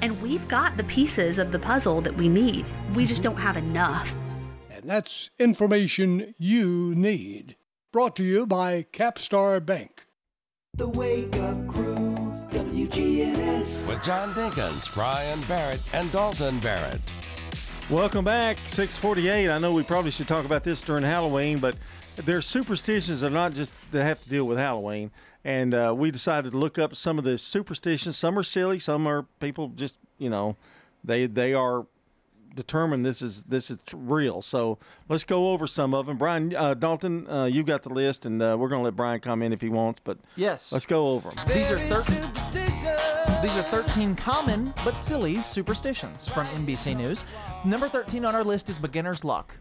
and we've got the pieces of the puzzle that we need. We just don't have enough. And that's information you need. Brought to you by Capstar Bank. The Wake Up Crew, WGNS. With John Dinkins, Brian Barrett, and Dalton Barrett. Welcome back, 648. I know we probably should talk about this during Halloween, but there's superstitions that are not just that have to deal with Halloween. And uh, we decided to look up some of the superstitions. Some are silly, some are people just, you know, they they are determined this is this is real. So let's go over some of them. Brian uh, Dalton, uh, you got the list, and uh, we're going to let Brian comment if he wants. But yes, let's go over them. These are thirteen. These are 13 common but silly superstitions from NBC News. Number 13 on our list is beginner's luck.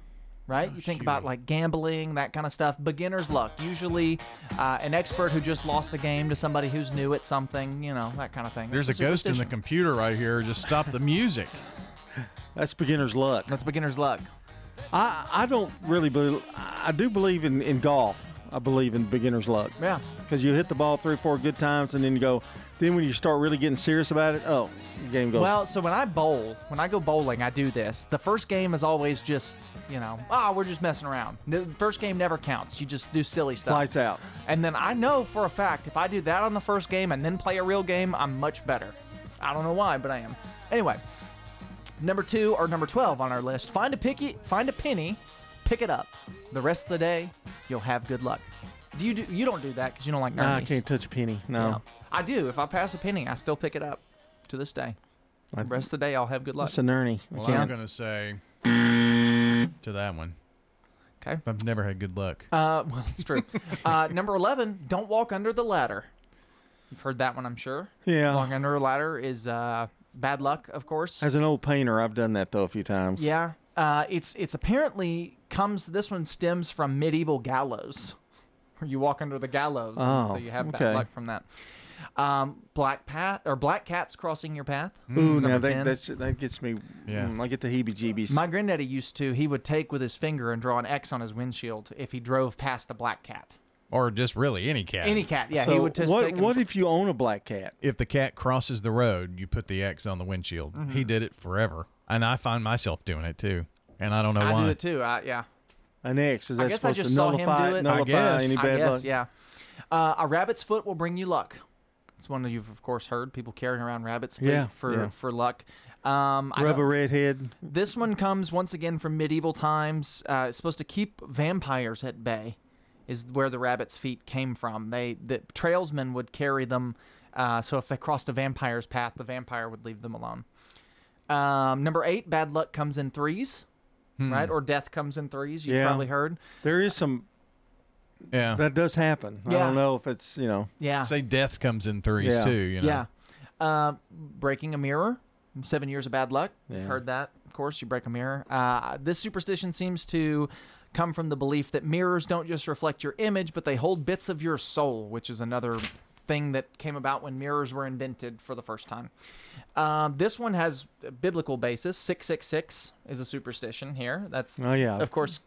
Right? you think about like gambling, that kind of stuff. Beginner's luck. Usually uh, an expert who just lost a game to somebody who's new at something, you know, that kind of thing. There's a It's ghost in the computer right here. Just stop the music. That's beginner's luck. That's beginner's luck. I, I don't really believe. I do believe in, in golf. I believe in beginner's luck. Yeah. Because you hit the ball three four good times, and then you go. Then when you start really getting serious about it, oh, the game goes. Well, so when I bowl, when I go bowling, I do this. The first game is always just, you know, ah, we're just messing around. The first game never counts. You just do silly stuff. Lights out. And then I know for a fact if I do that on the first game and then play a real game, I'm much better. I don't know why, but I am. Anyway, number two or number twelve on our list: find a picky, find a penny, pick it up. The rest of the day, you'll have good luck. Do you do? You don't do that because you don't like Nah, I can't touch a penny. No. Yeah. I do. If I pass a penny, I still pick it up to this day. The rest of the day, I'll have good luck. That's an Ernie. Well, I'm going to say to that one. Okay. I've never had good luck. Uh, well, it's true. uh, number 11, don't walk under the ladder. You've heard that one, I'm sure. Yeah. Walking under a ladder is uh, bad luck, of course. As an old painter, I've done that though a few times. Yeah. Uh, it's it's apparently comes. This one stems from medieval gallows, where you walk under the gallows, and so Oh, you have okay. bad luck from that. Um, black path or black cats crossing your path. Ooh, is now that that's that gets me. Yeah. mm, I get the heebie-jeebies. My granddaddy used to. He would take with his finger and draw an X on his windshield if he drove past a black cat. Or just really any cat. Any cat, yeah. he would just what? take. What if you own a black cat? If the cat crosses the road, you put the X on the windshield. Mm-hmm. He did it forever. And I find myself doing it too. And I don't know I why. do it too. I, yeah. An X is I that guess I supposed just to saw him nullify do it. I nullify guess. any I bad guess, luck? yeah. Uh, a rabbit's foot will bring you luck. It's one that you've of course heard people carrying around rabbits' feet Yeah, for yeah. for luck. Um, I Rub a don't- redhead. this one comes once again from medieval times. Uh, it's supposed to keep vampires at bay. is where the rabbit's feet came from. They the trailsmen would carry them. Uh, so if they crossed a vampire's path, the vampire would leave them alone. Um, number eight, bad luck comes in threes, Hmm. right? Or death comes in threes. You've Yeah. probably heard. There is some. Yeah. That does happen. I don't know if it's you know. Yeah. Say death comes in threes Yeah. too. You know? Yeah. Uh, breaking a mirror, seven years of bad luck. You've Yeah. heard that, of course. You break a mirror. Uh, this superstition seems to come from the belief that mirrors don't just reflect your image, but they hold bits of your soul, which is another thing that came about when mirrors were invented for the first time. Um, this one has a biblical basis. Six six six is a superstition here. That's Oh yeah. of course.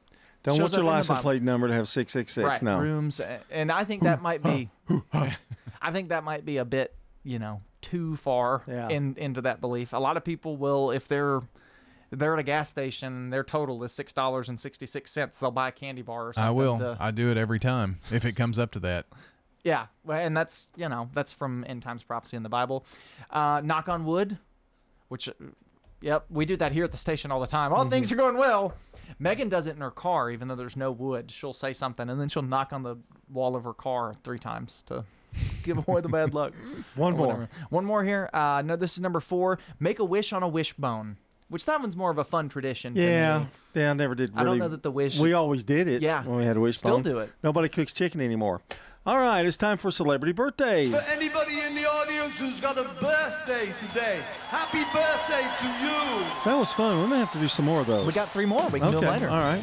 Don't shows want your up in license plate number to have six six six. Right, No. rooms, and I think that might be. I think that might be a bit, you know, too far Yeah. in into that belief. A lot of people will, if they're they're at a gas station, and their total is six dollars and sixty six cents. They'll buy a candy bar or something. I will. to- I do it every time if it comes up to that. Yeah, and that's you know that's from end times prophecy in the Bible. Uh, knock on wood, which, uh, yep, we do that here at the station all the time. All things are going well. Megan does it in her car, even though there's no wood. She'll say something, and then she'll knock on the wall of her car three times to give away the bad luck. One more. whatever. One more here. Uh, no, this is number four. Make a wish on a wishbone, which that one's more of a fun tradition. Yeah, yeah, I never did. I don't know that the wish- We always did it. Yeah. when we had a wishbone. Still do it. Nobody cooks chicken anymore. All right, it's time for celebrity birthdays. For anybody in the audience who's got a birthday today, happy birthday to you. That was fun. We may have to do some more of those. We got three more. We can okay, do them later. All right.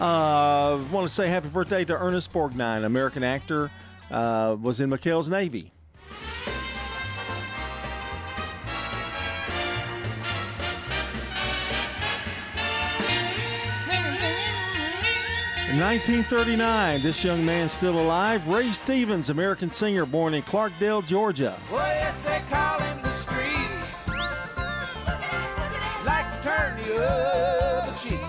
Uh, want to say happy birthday to Ernest Borgnine, American actor. Uh, was in McHale's Navy. 1939, this young man still alive, Ray Stevens, American singer born in Clarkdale, Georgia. Well, yes, they call him the street. Likes to turn the other cheek.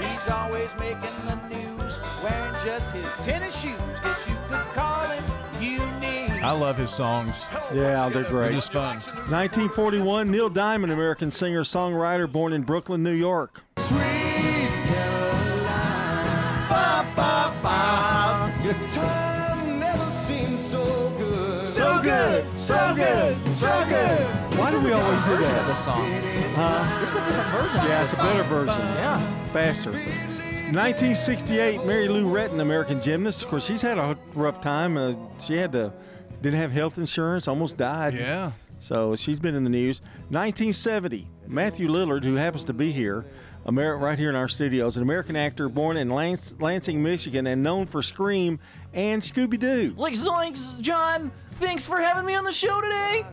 He's always making the news, wearing just his tennis shoes. Guess you could call him unique. I love his songs. Oh, yeah, they're great. They're just fun. 1941, Neil Diamond, American singer songwriter born in Brooklyn, New York. Good. So good, so good. Why do we always do that? The song. Huh? This is a different version. Yeah, it's a better version. Yeah. Faster. 1968, Mary Lou Retton, American gymnast. Of course, she's had a rough time. Uh, she had to, didn't have health insurance, almost died. Yeah. So she's been in the news. 1970, Matthew Lillard, who happens to be here, Amer- right here in our studios, an American actor born in Lans- Lansing, Michigan, and known for Scream and Scooby Doo. Like zoinks, John. Thanks for having me on the show today.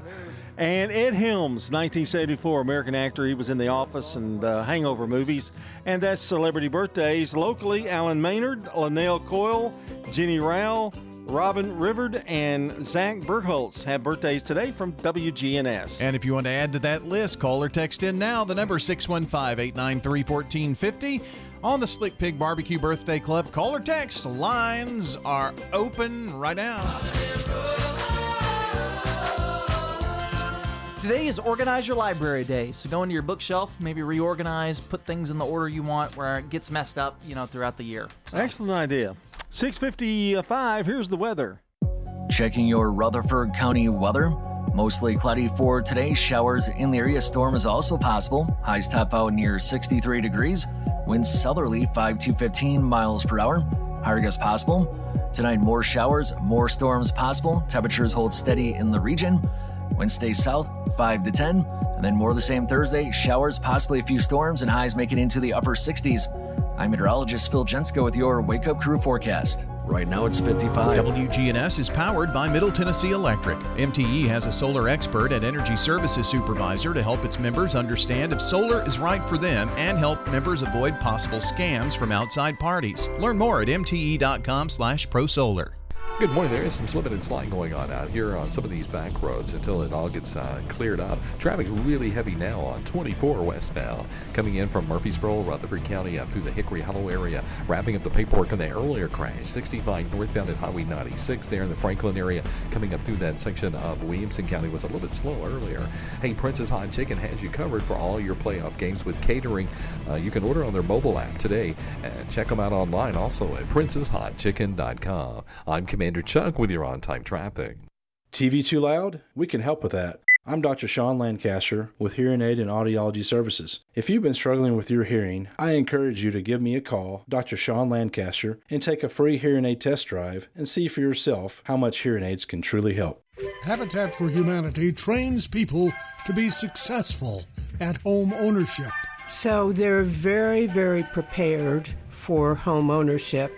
And Ed Helms, 1974, American actor. He was in The Office and uh, Hangover movies. And that's celebrity birthdays. Locally, Alan Maynard, Linnell Coyle, Jenny Rowell, Robin Rivard, and Zach Bergholtz have birthdays today from WGNS. And if you want to add to that list, call or text in now. The number is 615 893 1450. On the Slick Pig Barbecue Birthday Club, call or text. Lines are open right now. Today is Organize Your Library Day, so go into your bookshelf, maybe reorganize, put things in the order you want where it gets messed up, you know, throughout the year. Excellent idea. 655, here's the weather. Checking your Rutherford County weather. Mostly cloudy for today. Showers in the area. Storm is also possible. Highs top out near 63 degrees. Winds southerly 5 to 15 miles per hour. Higher gusts possible. Tonight, more showers, more storms possible. Temperatures hold steady in the region. Winds stay south 5 to 10. And then more the same Thursday. Showers, possibly a few storms, and highs make it into the upper 60s. I'm meteorologist Phil Jensko with your Wake Up Crew forecast. Right now it's 55. WGNS is powered by Middle Tennessee Electric. MTE has a solar expert and energy services supervisor to help its members understand if solar is right for them and help members avoid possible scams from outside parties. Learn more at mte.com slash prosolar. Good morning. There is some slipping and sliding going on out here on some of these back roads until it all gets uh, cleared up. Traffic's really heavy now on 24 westbound, coming in from Murfreesboro, Rutherford County, up through the Hickory Hollow area, wrapping up the paperwork on the earlier crash. 65 northbound at Highway 96 there in the Franklin area, coming up through that section of Williamson County was a little bit slow earlier. Hey, Prince's Hot Chicken has you covered for all your playoff games with catering. Uh, you can order on their mobile app today and check them out online also at princeshotchicken.com. I'm Commander Chuck with your on time traffic. TV too loud? We can help with that. I'm Dr. Sean Lancaster with Hearing Aid and Audiology Services. If you've been struggling with your hearing, I encourage you to give me a call, Dr. Sean Lancaster, and take a free hearing aid test drive and see for yourself how much hearing aids can truly help. Habitat for Humanity trains people to be successful at home ownership. So they're very, very prepared for home ownership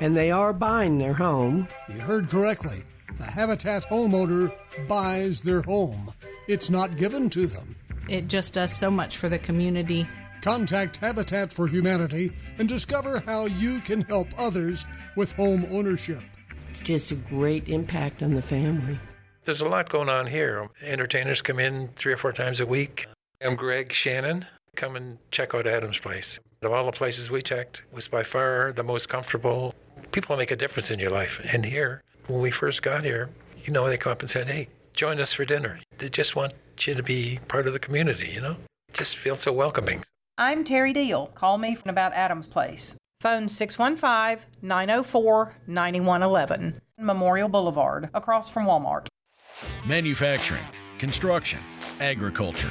and they are buying their home. You heard correctly. The Habitat homeowner buys their home. It's not given to them. It just does so much for the community. Contact Habitat for Humanity and discover how you can help others with home ownership. It's just a great impact on the family. There's a lot going on here. Entertainers come in three or four times a week. I'm Greg Shannon. Come and check out Adam's Place. Of all the places we checked, was by far the most comfortable, people make a difference in your life. And here, when we first got here, you know, they come up and said, hey, join us for dinner. They just want you to be part of the community, you know? Just feel so welcoming. I'm Terry Deal. Call me about Adam's Place. Phone 615 904 9111. Memorial Boulevard, across from Walmart. Manufacturing, construction, agriculture.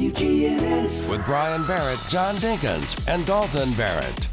WGNS. With Brian Barrett, John Dinkins, and Dalton Barrett.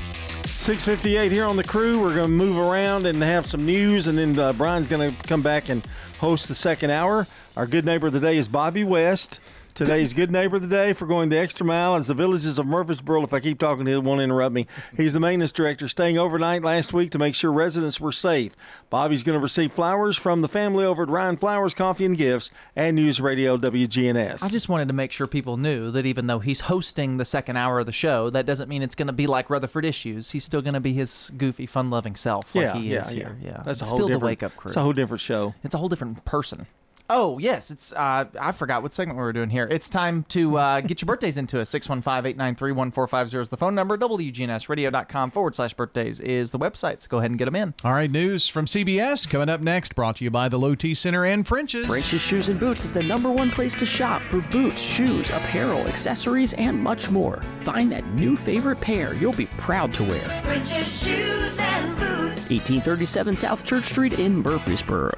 658 here on the crew. We're going to move around and have some news, and then uh, Brian's going to come back and host the second hour. Our good neighbor of the day is Bobby West. Today's good neighbor of the day for going the extra mile is the villages of Murfreesboro. If I keep talking, he won't interrupt me. He's the maintenance director, staying overnight last week to make sure residents were safe. Bobby's going to receive flowers from the family over at Ryan Flowers Coffee and Gifts and News Radio WGNS. I just wanted to make sure people knew that even though he's hosting the second hour of the show, that doesn't mean it's going to be like Rutherford Issues. He's still going to be his goofy, fun-loving self, like yeah, he yeah, is yeah. here. Yeah, That's a It's whole still the Wake Up Crew. It's a whole different show. It's a whole different person. Oh, yes. It's uh, I forgot what segment we were doing here. It's time to uh, get your birthdays into us. 615-893-1450 is the phone number. WGNSradio.com forward slash birthdays is the website. So go ahead and get them in. All right, news from CBS coming up next, brought to you by the Low T Center and French's. French's Shoes and Boots is the number one place to shop for boots, shoes, apparel, accessories, and much more. Find that new favorite pair you'll be proud to wear. French's Shoes and Boots. 1837 South Church Street in Murfreesboro.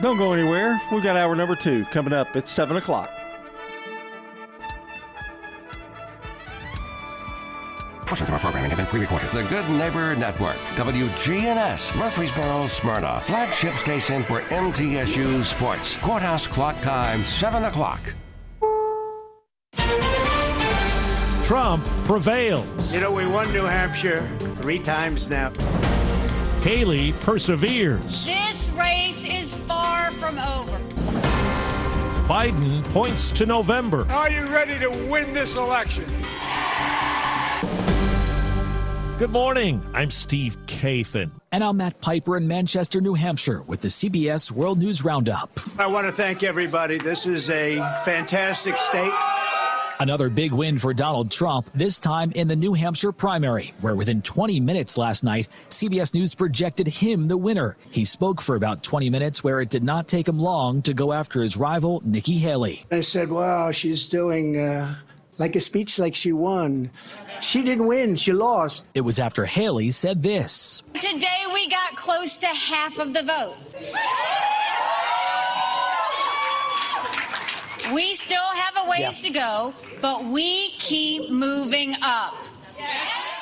Don't go anywhere. We've got hour number two coming up. at 7 o'clock. Portions of our programming have been pre-recorded. The Good Neighbor Network, WGNS, Murfreesboro, Smyrna, flagship station for MTSU Sports. Courthouse clock time, 7 o'clock. Trump prevails. You know, we won New Hampshire three times now. Haley perseveres. This race is far from over. Biden points to November. Are you ready to win this election? Good morning. I'm Steve Kathan. And I'm Matt Piper in Manchester, New Hampshire with the CBS World News Roundup. I want to thank everybody. This is a fantastic state. Another big win for Donald Trump, this time in the New Hampshire primary, where within 20 minutes last night, CBS News projected him the winner. He spoke for about 20 minutes, where it did not take him long to go after his rival, Nikki Haley. I said, wow, she's doing uh, like a speech like she won. She didn't win, she lost. It was after Haley said this. Today we got close to half of the vote. We still have a ways Yeah. to go, but we keep moving up.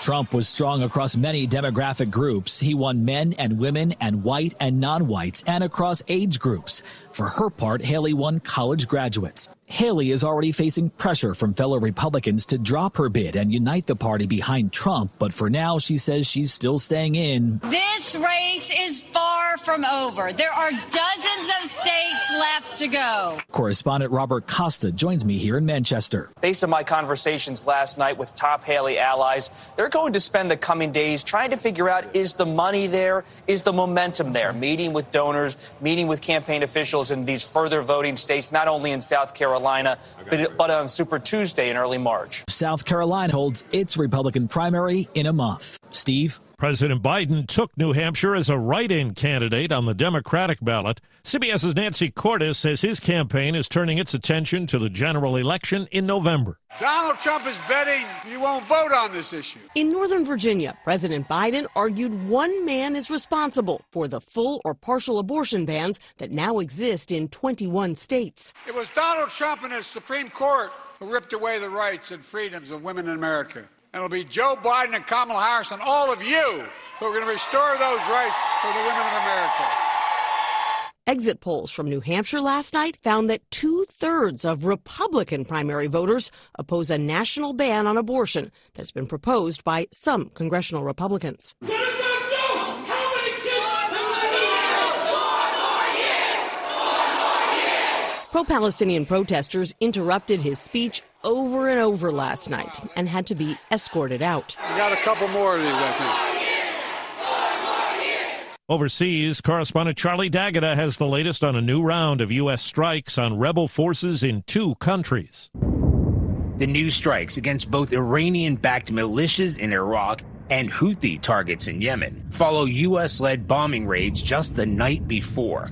Trump was strong across many demographic groups. He won men and women and white and non-whites and across age groups. For her part, Haley won college graduates. Haley is already facing pressure from fellow Republicans to drop her bid and unite the party behind Trump, but for now she says she's still staying in. This race is far from over. There are dozens of states left to go. Correspondent Robert Costa joins me here in Manchester. Based on my conversations last night with top Haley allies, they're going to spend the coming days trying to figure out is the money there, is the momentum there, meeting with donors, meeting with campaign officials in these further voting states, not only in South Carolina, but, but on Super Tuesday in early March. South Carolina holds its Republican primary in a month. Steve? President Biden took New Hampshire as a write in candidate on the Democratic ballot. CBS's Nancy Cordes says his campaign is turning its attention to the general election in November. Donald Trump is betting you won't vote on this issue. In Northern Virginia, President Biden argued one man is responsible for the full or partial abortion bans that now exist in 21 states. It was Donald Trump and his Supreme Court who ripped away the rights and freedoms of women in America. And it'll be Joe Biden and Kamala Harris and all of you who are going to restore those rights for the women of America. Exit polls from New Hampshire last night found that two thirds of Republican primary voters oppose a national ban on abortion that's been proposed by some congressional Republicans. Pro Palestinian protesters interrupted his speech over and over last night and had to be escorted out. We got a couple more of these, I think. Overseas, correspondent Charlie D'Agata has the latest on a new round of U.S. strikes on rebel forces in two countries. The new strikes against both Iranian backed militias in Iraq and Houthi targets in Yemen follow U.S. led bombing raids just the night before,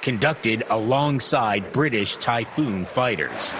conducted alongside British Typhoon fighters.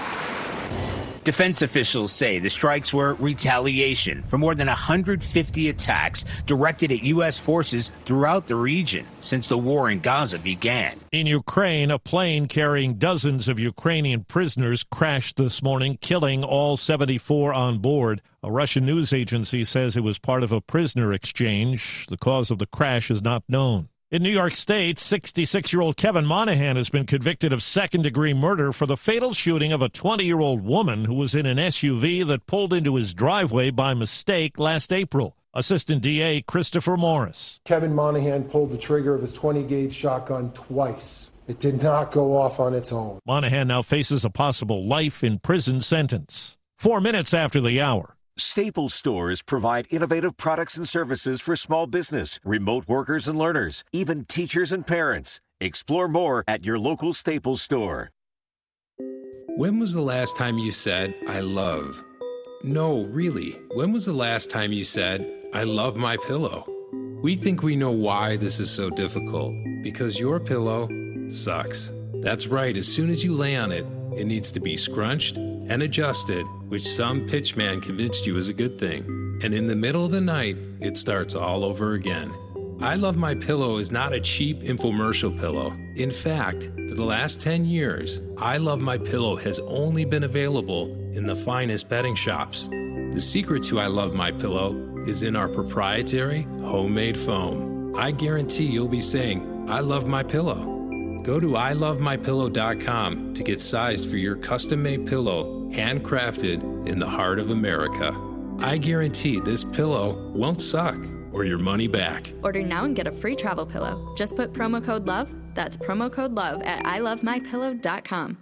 Defense officials say the strikes were retaliation for more than 150 attacks directed at U.S. forces throughout the region since the war in Gaza began. In Ukraine, a plane carrying dozens of Ukrainian prisoners crashed this morning, killing all 74 on board. A Russian news agency says it was part of a prisoner exchange. The cause of the crash is not known. In New York State, 66 year old Kevin Monahan has been convicted of second degree murder for the fatal shooting of a 20 year old woman who was in an SUV that pulled into his driveway by mistake last April. Assistant DA Christopher Morris. Kevin Monahan pulled the trigger of his 20 gauge shotgun twice. It did not go off on its own. Monahan now faces a possible life in prison sentence. Four minutes after the hour. Staples stores provide innovative products and services for small business, remote workers and learners, even teachers and parents. Explore more at your local Staples store. When was the last time you said, I love? No, really. When was the last time you said, I love my pillow? We think we know why this is so difficult because your pillow sucks. That's right, as soon as you lay on it, it needs to be scrunched and adjusted, which some pitchman convinced you is a good thing. And in the middle of the night, it starts all over again. I Love My Pillow is not a cheap infomercial pillow. In fact, for the last 10 years, I Love My Pillow has only been available in the finest bedding shops. The secret to I Love My Pillow is in our proprietary homemade foam. I guarantee you'll be saying, I love my pillow. Go to ilovemypillow.com to get sized for your custom made pillow, handcrafted in the heart of America. I guarantee this pillow won't suck or your money back. Order now and get a free travel pillow. Just put promo code LOVE, that's promo code LOVE at ilovemypillow.com.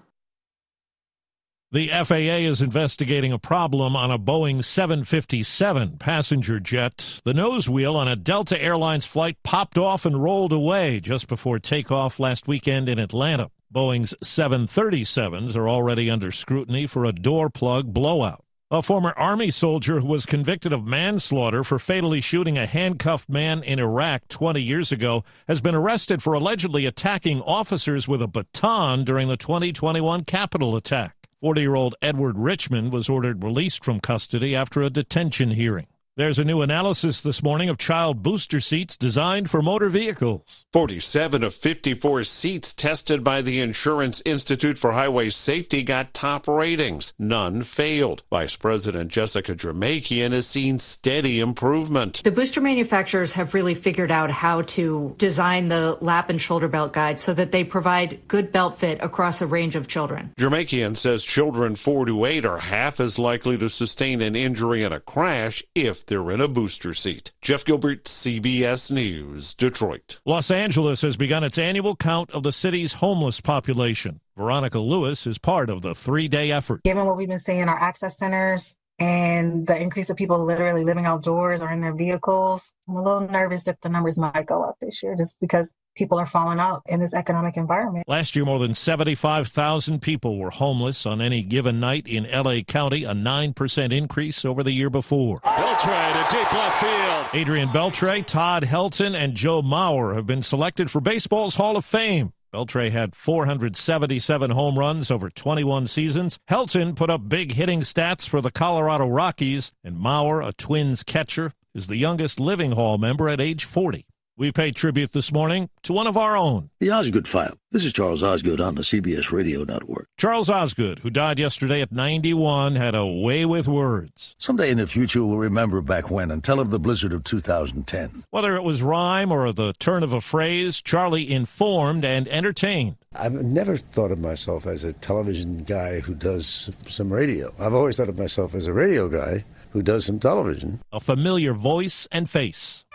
The FAA is investigating a problem on a Boeing 757 passenger jet. The nose wheel on a Delta Airlines flight popped off and rolled away just before takeoff last weekend in Atlanta. Boeing's 737s are already under scrutiny for a door plug blowout. A former Army soldier who was convicted of manslaughter for fatally shooting a handcuffed man in Iraq 20 years ago has been arrested for allegedly attacking officers with a baton during the 2021 Capitol attack. 40 year old Edward Richmond was ordered released from custody after a detention hearing. There's a new analysis this morning of child booster seats designed for motor vehicles. 47 of 54 seats tested by the Insurance Institute for Highway Safety got top ratings. None failed. Vice President Jessica Jermakian has seen steady improvement. The booster manufacturers have really figured out how to design the lap and shoulder belt guide so that they provide good belt fit across a range of children. Jermakian says children 4 to 8 are half as likely to sustain an injury in a crash if they're in a booster seat. Jeff Gilbert, CBS News, Detroit. Los Angeles has begun its annual count of the city's homeless population. Veronica Lewis is part of the three day effort. Given what we've been seeing in our access centers and the increase of people literally living outdoors or in their vehicles, I'm a little nervous that the numbers might go up this year just because people are falling out in this economic environment. Last year, more than 75,000 people were homeless on any given night in L.A. County, a 9% increase over the year before. Beltre to deep left field. Adrian Beltre, Todd Helton, and Joe Mauer have been selected for baseball's Hall of Fame. Beltre had 477 home runs over 21 seasons. Helton put up big hitting stats for the Colorado Rockies, and Mauer, a Twins catcher, is the youngest living Hall member at age 40. We pay tribute this morning to one of our own. The Osgood File. This is Charles Osgood on the CBS Radio Network. Charles Osgood, who died yesterday at 91, had a way with words. Someday in the future, we'll remember back when and tell of the blizzard of 2010. Whether it was rhyme or the turn of a phrase, Charlie informed and entertained. I've never thought of myself as a television guy who does some radio. I've always thought of myself as a radio guy who does some television. A familiar voice and face.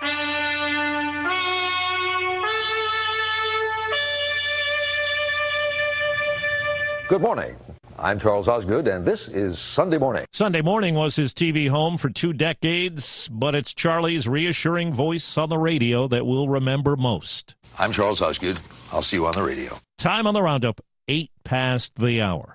Good morning. I'm Charles Osgood, and this is Sunday Morning. Sunday Morning was his TV home for two decades, but it's Charlie's reassuring voice on the radio that we'll remember most. I'm Charles Osgood. I'll see you on the radio. Time on the roundup, eight past the hour.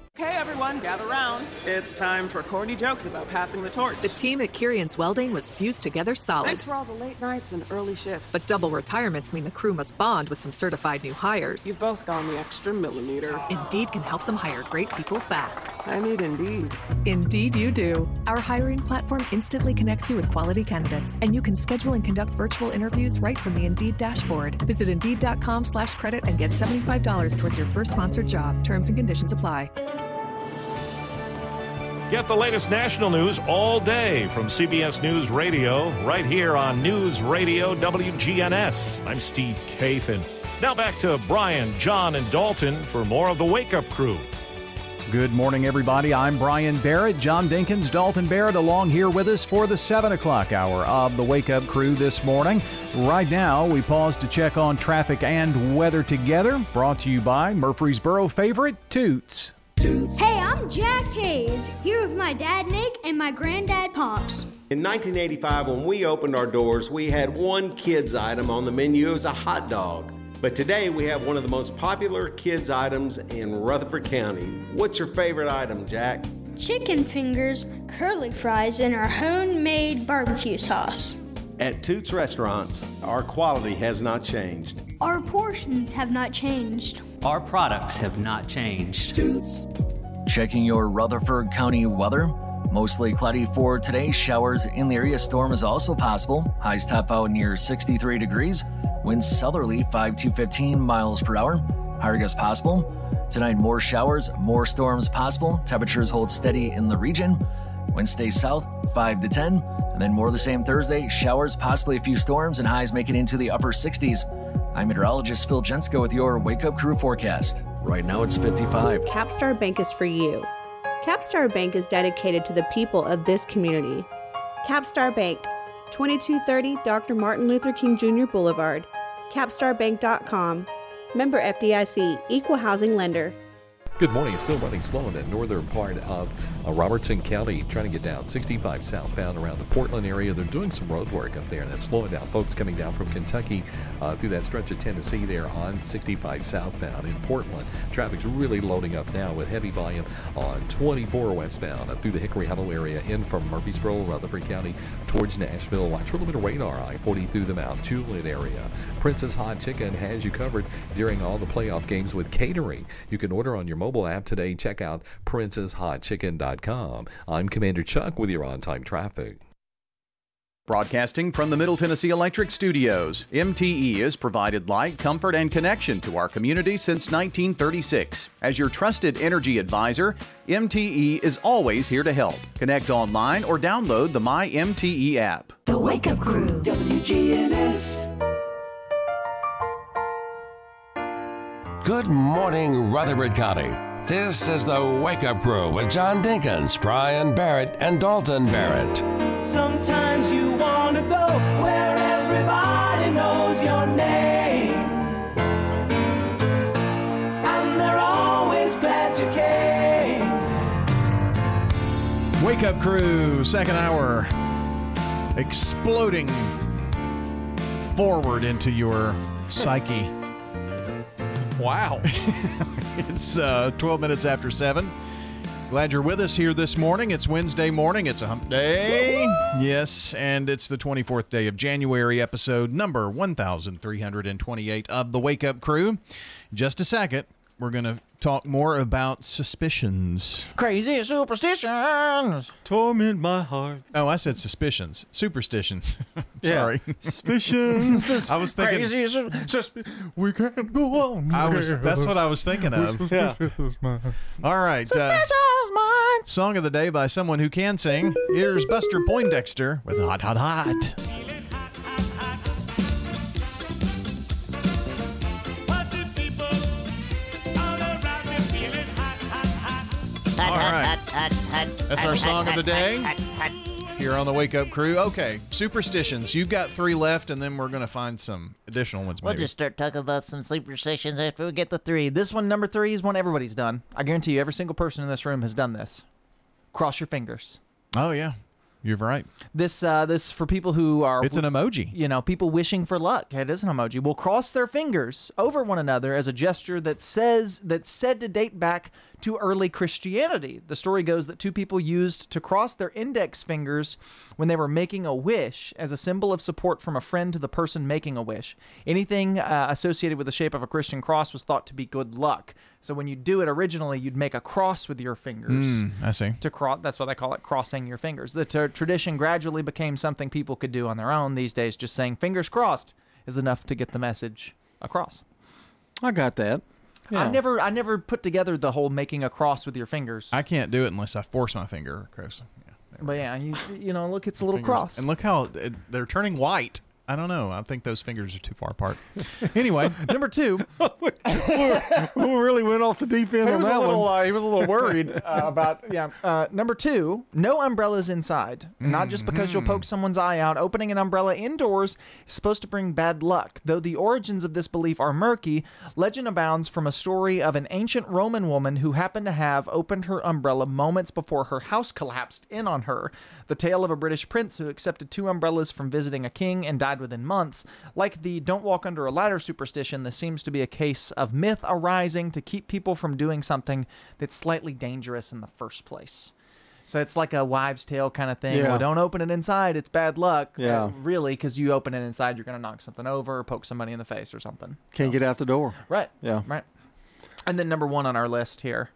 Okay, everyone, gather round. It's time for corny jokes about passing the torch. The team at Kirian's Welding was fused together solid. Thanks for all the late nights and early shifts. But double retirements mean the crew must bond with some certified new hires. You've both gone the extra millimeter. Indeed can help them hire great people fast. I need Indeed. Indeed, you do. Our hiring platform instantly connects you with quality candidates, and you can schedule and conduct virtual interviews right from the Indeed dashboard. Visit Indeed.com/slash credit and get seventy-five dollars towards your first sponsored job. Terms and conditions apply. Get the latest national news all day from CBS News Radio, right here on News Radio WGNS. I'm Steve Kathan. Now back to Brian, John, and Dalton for more of the Wake Up Crew. Good morning, everybody. I'm Brian Barrett. John Dinkins, Dalton Barrett, along here with us for the 7 o'clock hour of the Wake Up Crew this morning. Right now, we pause to check on traffic and weather together. Brought to you by Murfreesboro favorite Toots. Hey, I'm Jack Hayes, here with my dad Nick and my granddad Pops. In 1985, when we opened our doors, we had one kids item on the menu. It was a hot dog. But today we have one of the most popular kids items in Rutherford County. What's your favorite item, Jack? Chicken fingers, curly fries, and our homemade barbecue sauce. At Toots Restaurants, our quality has not changed. Our portions have not changed. Our products have not changed. Checking your Rutherford County weather. Mostly cloudy for today. Showers in the area. Storm is also possible. Highs top out near 63 degrees. Winds southerly 5 to 15 miles per hour. Higher gusts possible. Tonight, more showers, more storms possible. Temperatures hold steady in the region. Wednesday, south 5 to 10. And then more the same Thursday. Showers, possibly a few storms, and highs make it into the upper 60s. I'm meteorologist Phil Jensko with your Wake Up Crew forecast. Right now it's 55. Capstar Bank is for you. Capstar Bank is dedicated to the people of this community. Capstar Bank, 2230 Dr. Martin Luther King Jr. Boulevard, capstarbank.com. Member FDIC, equal housing lender. Good morning. It's still running slow in that northern part of uh, Robertson County, trying to get down 65 southbound around the Portland area. They're doing some road work up there, and that's slowing down folks coming down from Kentucky uh, through that stretch of Tennessee there on 65 southbound in Portland. Traffic's really loading up now with heavy volume on 24 westbound up through the Hickory Hollow area in from Murfreesboro, Rutherford County towards Nashville. Watch for a little bit of radar I 40 through the Mount Juliet area. Prince's Hot Chicken has you covered during all the playoff games with catering. You can order on your mobile app today. Check out Prince's Hot princeshotchicken.com. I'm Commander Chuck with your on time traffic. Broadcasting from the Middle Tennessee Electric Studios, MTE has provided light, comfort, and connection to our community since 1936. As your trusted energy advisor, MTE is always here to help. Connect online or download the My MTE app. The Wake Up Crew, WGNS. Good morning, Rutherford County. This is the Wake Up Crew with John Dinkins, Brian Barrett, and Dalton Barrett. Sometimes you want to go where everybody knows your name. And they're always glad you came. Wake Up Crew, second hour, exploding forward into your psyche. Wow. it's uh, 12 minutes after 7. Glad you're with us here this morning. It's Wednesday morning. It's a hump day. Yes, and it's the 24th day of January, episode number 1328 of the Wake Up Crew. Just a second, we're going to talk more about suspicions. Crazy superstitions torment my heart. Oh, I said suspicions. Superstitions. Sorry. Suspicions. I was thinking. Crazy sus- sus- we can't go on. I was. That's what I was thinking of. Yeah. All right. Uh, song of the day by someone who can sing. Here's Buster Poindexter with Hot, Hot, Hot. All right. That's our song of the day here on the Wake Up Crew. Okay, superstitions. You've got three left, and then we're going to find some additional ones. We'll just start talking about some superstitions after we get the three. This one, number three, is one everybody's done. I guarantee you, every single person in this room has done this. Cross your fingers. Oh yeah, you're right. This, uh, this for people who are. It's an emoji. You know, people wishing for luck. It is an emoji. Will cross their fingers over one another as a gesture that says that's said to date back to early Christianity. The story goes that two people used to cross their index fingers when they were making a wish as a symbol of support from a friend to the person making a wish. Anything uh, associated with the shape of a Christian cross was thought to be good luck. So when you do it originally, you'd make a cross with your fingers Mm, I see. to cross. That's why they call it crossing your fingers. The t- tradition gradually became something people could do on their own. These days, just saying fingers crossed is enough to get the message across. I got that. I never, I never put together the whole making a cross with your fingers. I can't do it unless I force my finger across. Yeah, but yeah, you, you know, look, it's a little fingers. cross. And look how they're turning white. I don't know. I think those fingers are too far apart. anyway, number two. Who really went off the deep end He on was, a little, one? uh, he was a little worried uh, about yeah. Uh, number two, no umbrellas inside. Not just because you'll poke someone's eye out. Opening an umbrella indoors is supposed to bring bad luck. Though the origins of this belief are murky, legend abounds from a story of an ancient Roman woman who happened to have opened her umbrella moments before her house collapsed in on her. The tale of a British prince who accepted two umbrellas from visiting a king and died within months. Like the don't walk under a ladder superstition, this seems to be a case of myth arising to keep people from doing something that's slightly dangerous in the first place. So it's like a wives' tale kind of thing. Yeah. Well, don't open it inside; it's bad luck. Yeah. Uh, really, because you open it inside, you're going to knock something over, or poke somebody in the face, or something. Can't get out the door. Right. Yeah. Right. And then number one on our list here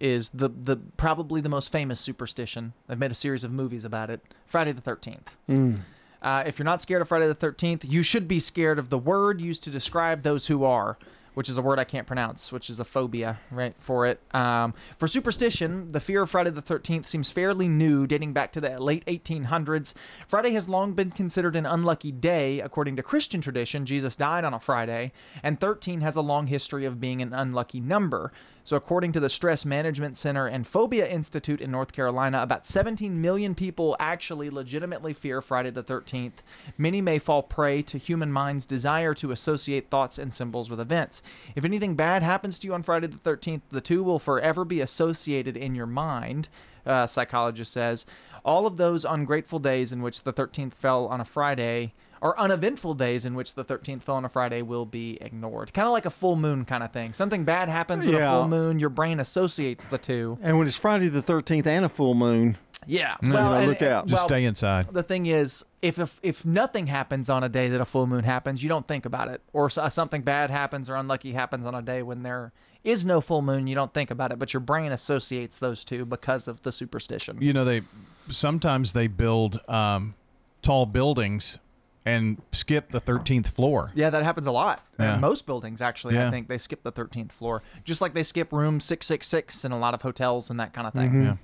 is the the probably the most famous superstition. I've made a series of movies about it. Friday the Thirteenth. Mm. Uh, if you're not scared of Friday the 13th, you should be scared of the word used to describe those who are. which is a word I can't pronounce, which is a phobia, right, for it. Um, for superstition, the fear of Friday the 13th seems fairly new, dating back to the late 1800s. Friday has long been considered an unlucky day. According to Christian tradition, Jesus died on a Friday, and 13 has a long history of being an unlucky number. So, according to the Stress Management Center and Phobia Institute in North Carolina, about 17 million people actually legitimately fear Friday the 13th. Many may fall prey to human mind's desire to associate thoughts and symbols with events. If anything bad happens to you on Friday the 13th, the two will forever be associated in your mind, uh, psychologist says. All of those ungrateful days in which the 13th fell on a Friday or uneventful days in which the 13th fell on a Friday will be ignored. Kind of like a full moon kind of thing. Something bad happens with Yeah. a full moon, your brain associates the two. And when it's Friday the 13th and a full moon, Yeah. you know, and- look out. Just well, stay inside. The thing is, if, if if nothing happens on a day that a full moon happens, you don't think about it. Or uh, something bad happens or unlucky happens on a day when there is no full moon, you don't think about it, but your brain associates those two because of the superstition. You know, they sometimes they build um, tall buildings and skip the 13th floor. Yeah, that happens a lot. Uh, Yeah. Most buildings, actually, I think they skip the 13th floor, just like they skip room 666 in a lot of hotels and that kind of thing. Yeah.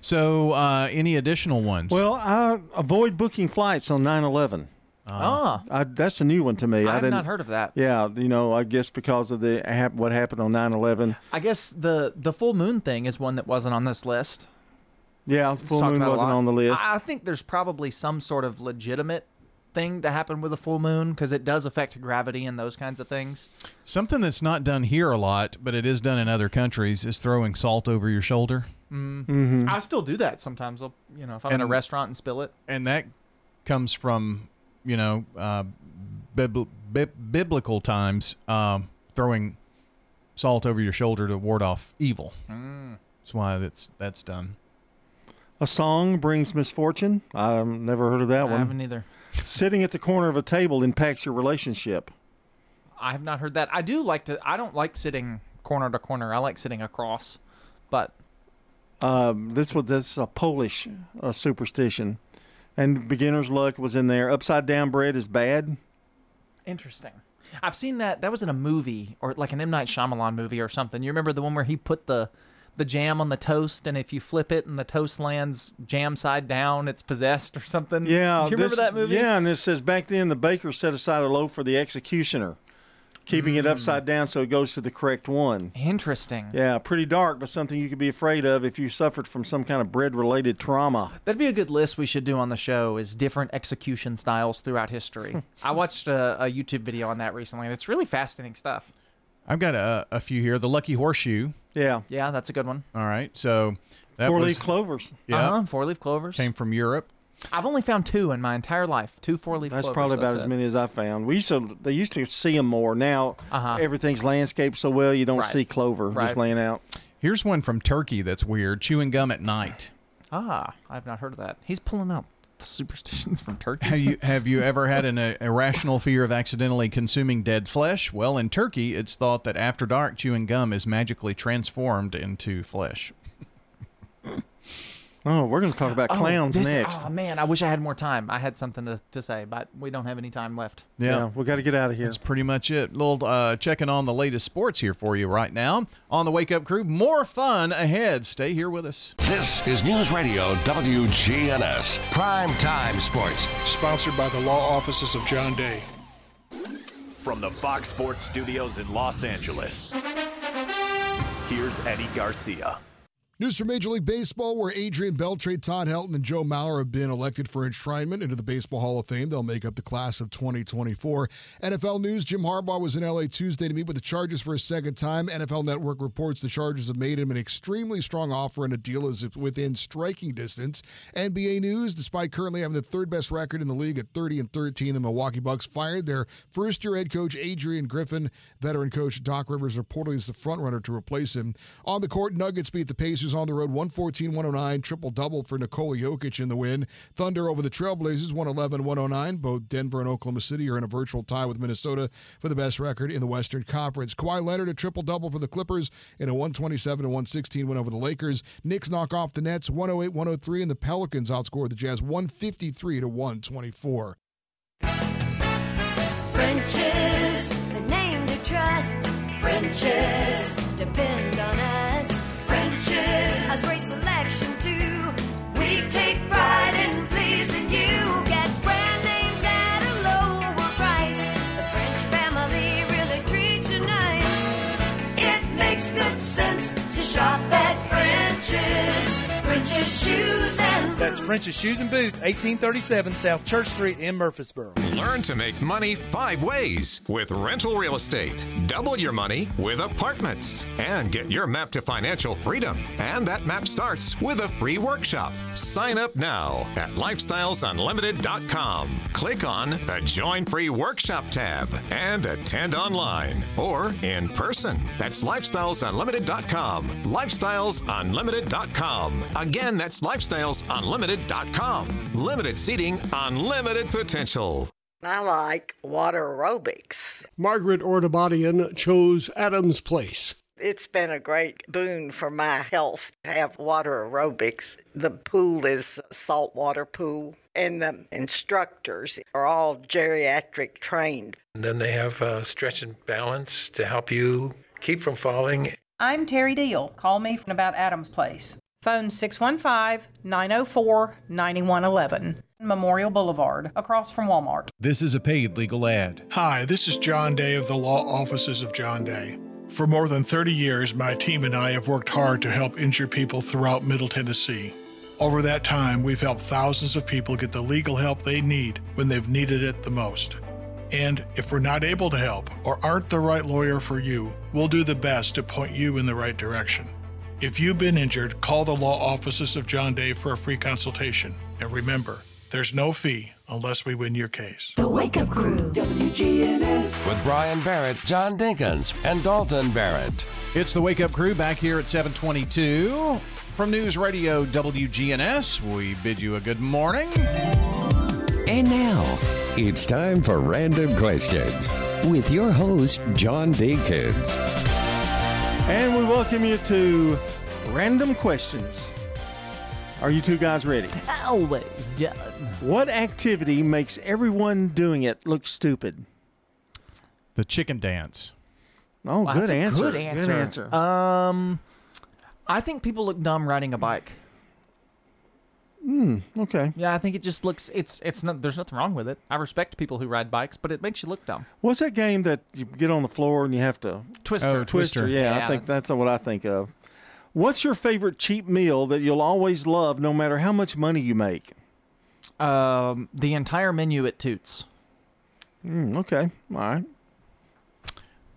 So, uh, any additional ones? well, I avoid booking flights on 9 11. Ah. I, that's a new one to me. I have didn't- heard of that. Yeah, you know, I guess because of the hap- what happened on 9 11. I guess the the full moon thing is one that wasn't on this list. Yeah, full moon wasn't on the list. I I think there's probably some sort of legitimate thing to happen with a full moon because it does affect gravity and those kinds of things. Something that's not done here a lot, but it is done in other countries, is throwing salt over your shoulder. Mm. Mhm. I still do that sometimes. I'll, you know, if I'm in a restaurant and spill it. And that comes from, you know, uh, bibl- bib- biblical times, um, throwing salt over your shoulder to ward off evil. Mm. That's why that's that's done. A song brings misfortune. I've never heard of that I one. haven't either. Sitting at the corner of a table impacts your relationship. I have not heard that. I do like to. I don't like sitting corner to corner. I like sitting across, but Um, this was this is a Polish uh, superstition, and beginner's luck was in there. Upside down bread is bad. Interesting. I've seen that. That was in a movie or like an M Night Shyamalan movie or something. You remember the one where he put the the jam on the toast, and if you flip it and the toast lands jam side down, it's possessed or something. Yeah, Do you remember this- that movie? Yeah, and it says back then the baker set aside a loaf for the executioner, keeping it mm. upside down so it goes to the correct one. Interesting. Yeah, pretty dark, but something you could be afraid of if you suffered from some kind of bread-related trauma. That'd be a good list we should do on the show. Is different execution styles throughout history. I watched a, a YouTube video on that recently, and it's really fascinating stuff. I've got a, a few here. The Lucky Horseshoe. Yeah. Yeah, that's a good one. All right. So that Four-leaf was- clovers. Yeah. Uh-huh, four leaf clovers. Came from Europe. I've only found two in my entire life. Two four leaf clovers. That's clovers. probably about that's as it. many as I found. We used to they used to see them more. Now Uh-huh. everything's landscaped so well you don't Right. see clover just laying out. Here's one from Turkey that's weird. Chewing gum at night. Ah, I've not heard of that. He's pulling out superstitions from Turkey. Have you have you ever had an uh, irrational fear of accidentally consuming dead flesh? Well, in Turkey, it's thought that after dark, chewing gum is magically transformed into flesh. Oh, we're going to talk about Oh, clowns this- next. Oh man, I wish I had more time. I had something to, to say, but we don't have any time left. Yeah, we got to get out of here. That's pretty much it. Little uh, checking on the latest sports here for you right now on the Wake Up Crew. More fun ahead. Stay here with us. This is News Radio WGNS Prime Time Sports. Sponsored by the law offices of John Day. From the Fox Sports Studios in Los Angeles, here's Eddie Garcia. News from Major League Baseball, where Adrian Beltre, Todd Helton, and Joe Mauer have been elected for enshrinement into the Baseball Hall of Fame. They'll make up the class of 2024. NFL news Jim Harbaugh was in LA Tuesday to meet with the Chargers for a second time. NFL Network reports the Chargers have made him an extremely strong offer, and a deal is within striking distance. NBA news despite currently having the third best record in the league at 30 and 13, the Milwaukee Bucks fired their first year head coach, Adrian Griffin. Veteran coach Doc Rivers reportedly is the frontrunner to replace him. On the court, Nuggets beat the Pacers on the road 114 109, triple double for Nikola Jokic in the win. Thunder over the Trailblazers 111 109. Both Denver and Oklahoma City are in a virtual tie with Minnesota for the best record in the Western Conference. Kawhi Leonard a triple double for the Clippers in a 127 116 win over the Lakers. Knicks knock off the Nets 108 103, and the Pelicans outscore the Jazz 153 to 124. French's, the name to trust. French's Shoes and Boots, 1837 South Church Street in Murfreesboro. Learn to make money five ways with rental real estate. Double your money with apartments and get your map to financial freedom. And that map starts with a free workshop. Sign up now at lifestylesunlimited.com. Click on the Join Free Workshop tab and attend online or in person. That's lifestylesunlimited.com. Lifestylesunlimited.com. Again, that's lifestylesunlimited.com. Limited seating, unlimited potential. I like water aerobics. Margaret Ordabadian chose Adams Place. It's been a great boon for my health to have water aerobics. The pool is a saltwater pool, and the instructors are all geriatric trained. And then they have uh, stretch and balance to help you keep from falling. I'm Terry Deal. Call me from about Adams Place. Phone 615 904 9111. Memorial Boulevard, across from Walmart. This is a paid legal ad. Hi, this is John Day of the Law Offices of John Day. For more than 30 years, my team and I have worked hard to help injured people throughout Middle Tennessee. Over that time, we've helped thousands of people get the legal help they need when they've needed it the most. And if we're not able to help or aren't the right lawyer for you, we'll do the best to point you in the right direction. If you've been injured, call the law offices of John Day for a free consultation. And remember, there's no fee unless we win your case. The Wake Up Crew, WGNS. With Brian Barrett, John Dinkins, and Dalton Barrett. It's the Wake Up Crew back here at 722 from News Radio WGNS. We bid you a good morning. And now, it's time for Random Questions with your host, John Dinkins. And we welcome you to Random Questions. Are you two guys ready? Always, John. What activity makes everyone doing it look stupid? The chicken dance. Oh, Wow, good that's a answer. Good answer. answer. Um, I think people look dumb riding a bike. Hmm. Okay. Yeah, I think it just looks. It's it's not. There's nothing wrong with it. I respect people who ride bikes, but it makes you look dumb. What's that game that you get on the floor and you have to Twister. Twister. Oh, Twister. Yeah, Yeah, I think that's what I think of. What's your favorite cheap meal that you'll always love, no matter how much money you make? Um, the entire menu at Toots. Mm, okay. All right.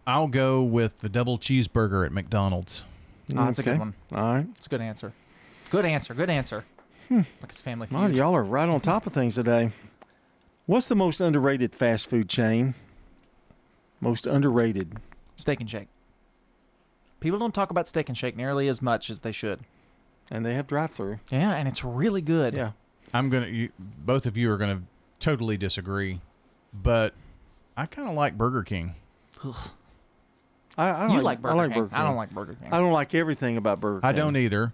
I'll go with the double cheeseburger at McDonald's. Oh, that's a good one. All right. It's a good answer. Good answer. Good answer. Hmm. Like it's family Well, y'all are right on top of things today. What's the most underrated fast food chain? Most underrated. Steak and Shake. People don't talk about Steak and Shake nearly as much as they should. And they have drive-through. Yeah, and it's really good. Yeah. I'm gonna. You, both of you are gonna totally disagree, but I kind of like Burger King. I, I You like, like Burger I like King. Burger I don't like Burger King. I don't like everything about Burger King. I don't either.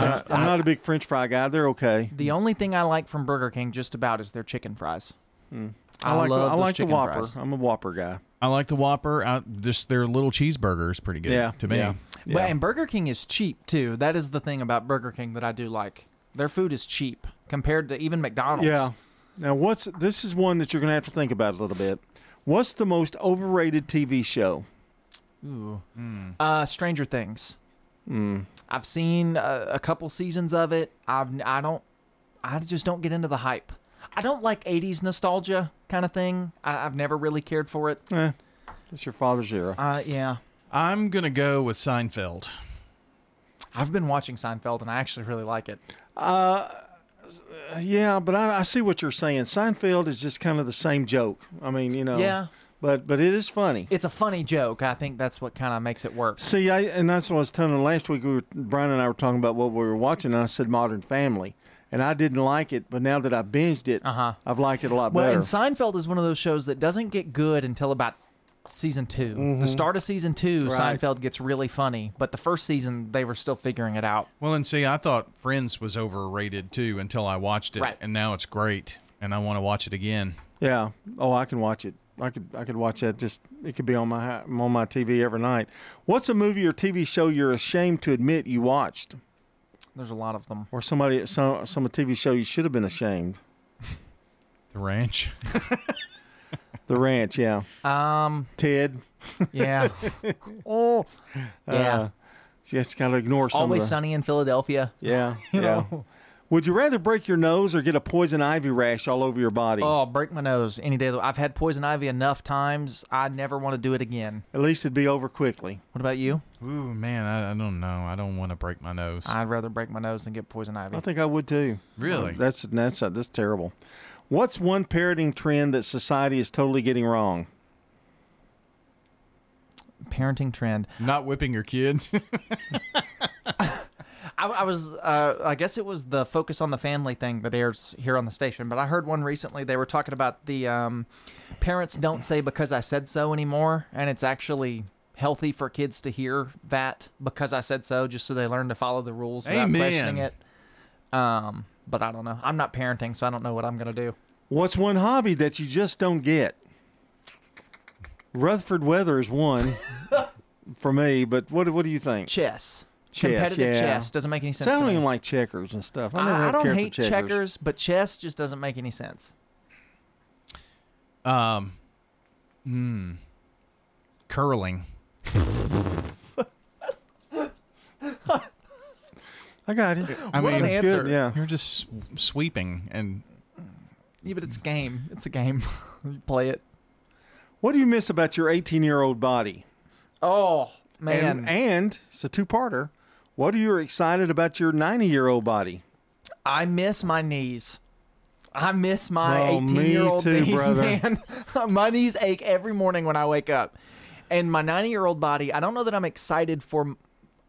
I, But I'm not a big French fry guy. They're okay. The only thing I like from Burger King just about is their chicken fries. Mm. I, I like. love I like the chicken Whopper. fries. I'm a Whopper guy. I like the Whopper. I, just their little cheeseburger is pretty good Yeah, to me. yeah. But and Burger King is cheap too. That is the thing about Burger King that I do like. Their food is cheap compared to even McDonald's. Yeah. Now, what's this is one that you're going to have to think about a little bit. What's the most overrated TV show? Ooh. Uh, Stranger Things. Mm. I've seen a, a couple seasons of it. I've I don't I just don't get into the hype. I don't like 80s nostalgia kind of thing. I, I've never really cared for it. Eh, it's your father's era. Uh, yeah. I'm gonna go with Seinfeld. I've been watching Seinfeld and I actually really like it. Uh, yeah, but I, I see what you're saying. Seinfeld is just kind of the same joke. I mean, you know. Yeah. But but it is funny. It's a funny joke. I think that's what kind of makes it work. See, I and that's what I was telling them last week. We were, Brian and I were talking about what we were watching, and I said Modern Family, and I didn't like it, but now that I binged it, uh-huh. I've liked it a lot Well, better. Well, and Seinfeld is one of those shows that doesn't get good until about season 2 The Mhm. start of season two, Right. Seinfeld gets really funny, but the first season they were still figuring it out. Well, and see, I thought Friends was overrated too until I watched it, Right. and now it's great, and I want to watch it again. Yeah. Oh, I can watch it I could I could watch that. Just it could be on my ha- on my TV every night. What's a movie or TV show you're ashamed to admit you watched, There's a lot of them. or somebody some some TV show you should have been ashamed? The Ranch. The Ranch, yeah. Um, Ted. Yeah. oh, yeah. Uh, so you just got to ignore some. Always of the, Sunny in Philadelphia. Yeah, You yeah. know? Would you rather break your nose or get a poison ivy rash all over your body? Oh, break my nose any day. of the- I've had poison ivy enough times. I never want to do it again. At least it'd be over quickly. What about you? Ooh, man, I, I don't know. I don't want to break my nose. I'd rather break my nose than get poison ivy. I think I would too. Really? That's that's uh, that's terrible. What's one parenting trend that society is totally getting wrong? Parenting trend. Not whipping your kids. I, I was, uh, I guess it was the focus on the family thing that airs here on the station. But I heard one recently. They were talking about the um, parents don't say because I said so anymore, and it's actually healthy for kids to hear that because I said so, just so they learn to follow the rules without Amen. questioning it. Um, but I don't know. I'm not parenting, so I don't know what I'm gonna do. What's one hobby that you just don't get? Rutherford weather is one for me, but what what do you think? Chess. Chess, Competitive yeah. chess doesn't make any sense See, I to don't me. even like checkers and stuff. I, never I, I don't cared for hate checkers. but chess just doesn't make any sense. um, hmm. Curling. I got it. I What mean, an it's answer. good. Yeah. You're just sweeping and Yeah, but it's a game. It's a game. you play it. What do you miss about your 18 year old body? Oh man. And, and it's a two parter. What are you excited about your 90 year old body? I miss my knees. I miss my Oh, 18 me year old too, knees, brother. man. my knees ache every morning when I wake up. And my 90 year old body, I don't know that I'm excited for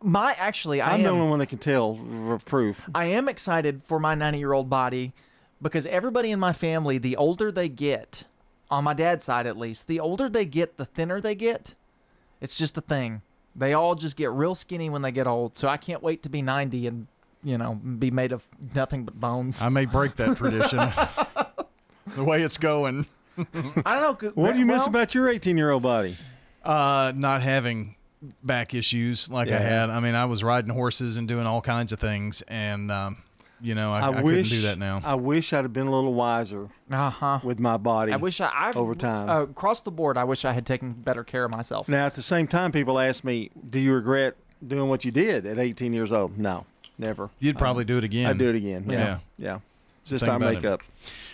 my actually I I'm am the only one that can tell of proof. I am excited for my 90 year old body because everybody in my family, the older they get, on my dad's side at least, the older they get, the thinner they get. It's just a thing. They all just get real skinny when they get old. So I can't wait to be 90 and, you know, be made of nothing but bones. I may break that tradition. the way it's going. I don't know. What do you miss well- about your 18 year old body? Uh, not having back issues like I had. I mean, I was riding horses and doing all kinds of things, and um, you know, I, I, wish couldn't do that now. I wish I'd have been a little wiser uh-huh. with my body. I wish I, I've, over time. Uh, across the board, I wish I had taken better care of myself. now, at the same time, people ask me, "Do you regret doing what you did at 18 years old?" No, never. You'd probably do it again. I'd do it again. Yeah, Yeah. yeah. It's just Think our about it.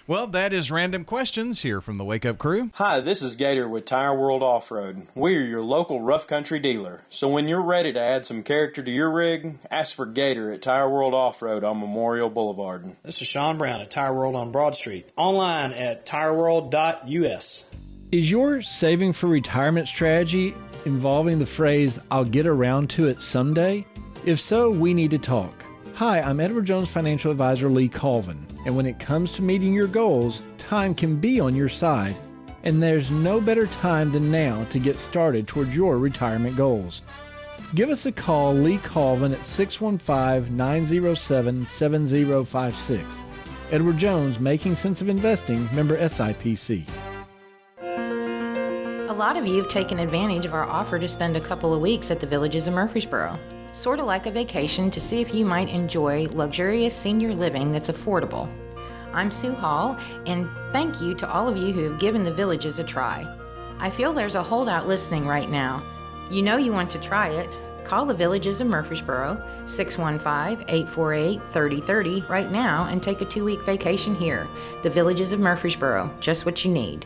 Makeup. Well, that is random questions here from the Wake Up Crew. Hi, this is Gator with Tire World Off Road. We're your local rough country dealer. So when you're ready to add some character to your rig, ask for Gator at Tire World Off Road on Memorial Boulevard. This is Sean Brown at Tire World on Broad Street. Online at tireworld.us. Is your saving for retirement strategy involving the phrase, I'll get around to it someday? If so, we need to talk. Hi, I'm Edward Jones financial advisor Lee Colvin, and when it comes to meeting your goals, time can be on your side, and there's no better time than now to get started towards your retirement goals. Give us a call, Lee Colvin, at 615 907 7056. Edward Jones, Making Sense of Investing, member SIPC. A lot of you have taken advantage of our offer to spend a couple of weeks at the Villages of Murfreesboro. Sort of like a vacation to see if you might enjoy luxurious senior living that's affordable. I'm Sue Hall, and thank you to all of you who have given the Villages a try. I feel there's a holdout listening right now. You know you want to try it. Call the Villages of Murfreesboro, 615 848 3030 right now and take a two week vacation here. The Villages of Murfreesboro, just what you need.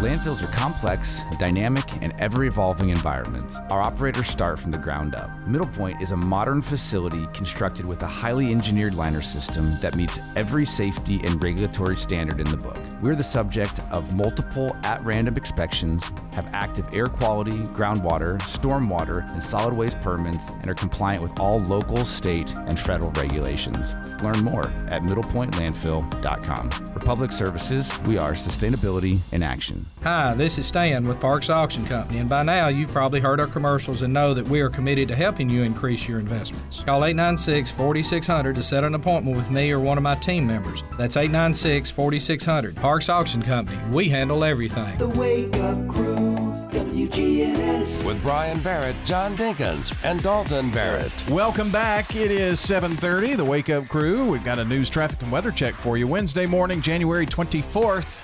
Landfills are complex, dynamic, and ever evolving environments. Our operators start from the ground up. Middle Point is a modern facility constructed with a highly engineered liner system that meets every safety and regulatory standard in the book. We're the subject of multiple at random inspections, have active air quality, groundwater, stormwater, and solid waste permits, and are compliant with all local, state, and federal regulations. Learn more at middlepointlandfill.com. For public services, we are sustainability in action. Hi, this is Stan with Parks Auction Company, and by now you've probably heard our commercials and know that we are committed to helping you increase your investments. Call 896 4600 to set an appointment with me or one of my team members. That's 896 4600. Parks Auction Company. We handle everything. The Wake Up Crew, WGNS. With Brian Barrett, John Dinkins, and Dalton Barrett. Welcome back. It is 7:30. The Wake Up Crew. We've got a news, traffic, and weather check for you. Wednesday morning, January 24th.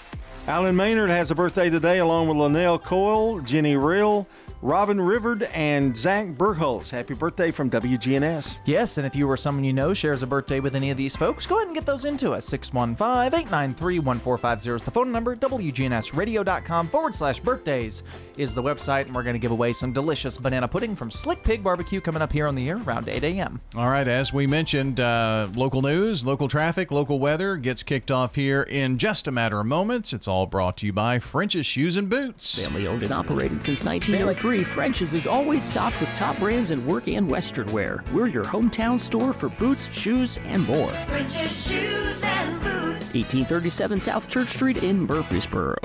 Alan Maynard has a birthday today, along with Linnell Coyle, Jenny Rill, Robin Rivard, and Zach Burholz. Happy birthday from WGNS. Yes, and if you or someone you know shares a birthday with any of these folks, go ahead and get those into us. 615 893 1450 is the phone number. WGNSradio.com forward slash birthdays is the website, and we're going to give away some delicious banana pudding from Slick Pig Barbecue coming up here on the air around 8 a.m. All right, as we mentioned, uh, local news, local traffic, local weather gets kicked off here in just a matter of moments. It's all brought to you by French's Shoes and Boots. Family owned and operated since 1903, French's is always stocked with top brands in work and western wear. We're your hometown store for boots, shoes, and more. French's Shoes and Boots. 1837 South Church Street in Murfreesboro.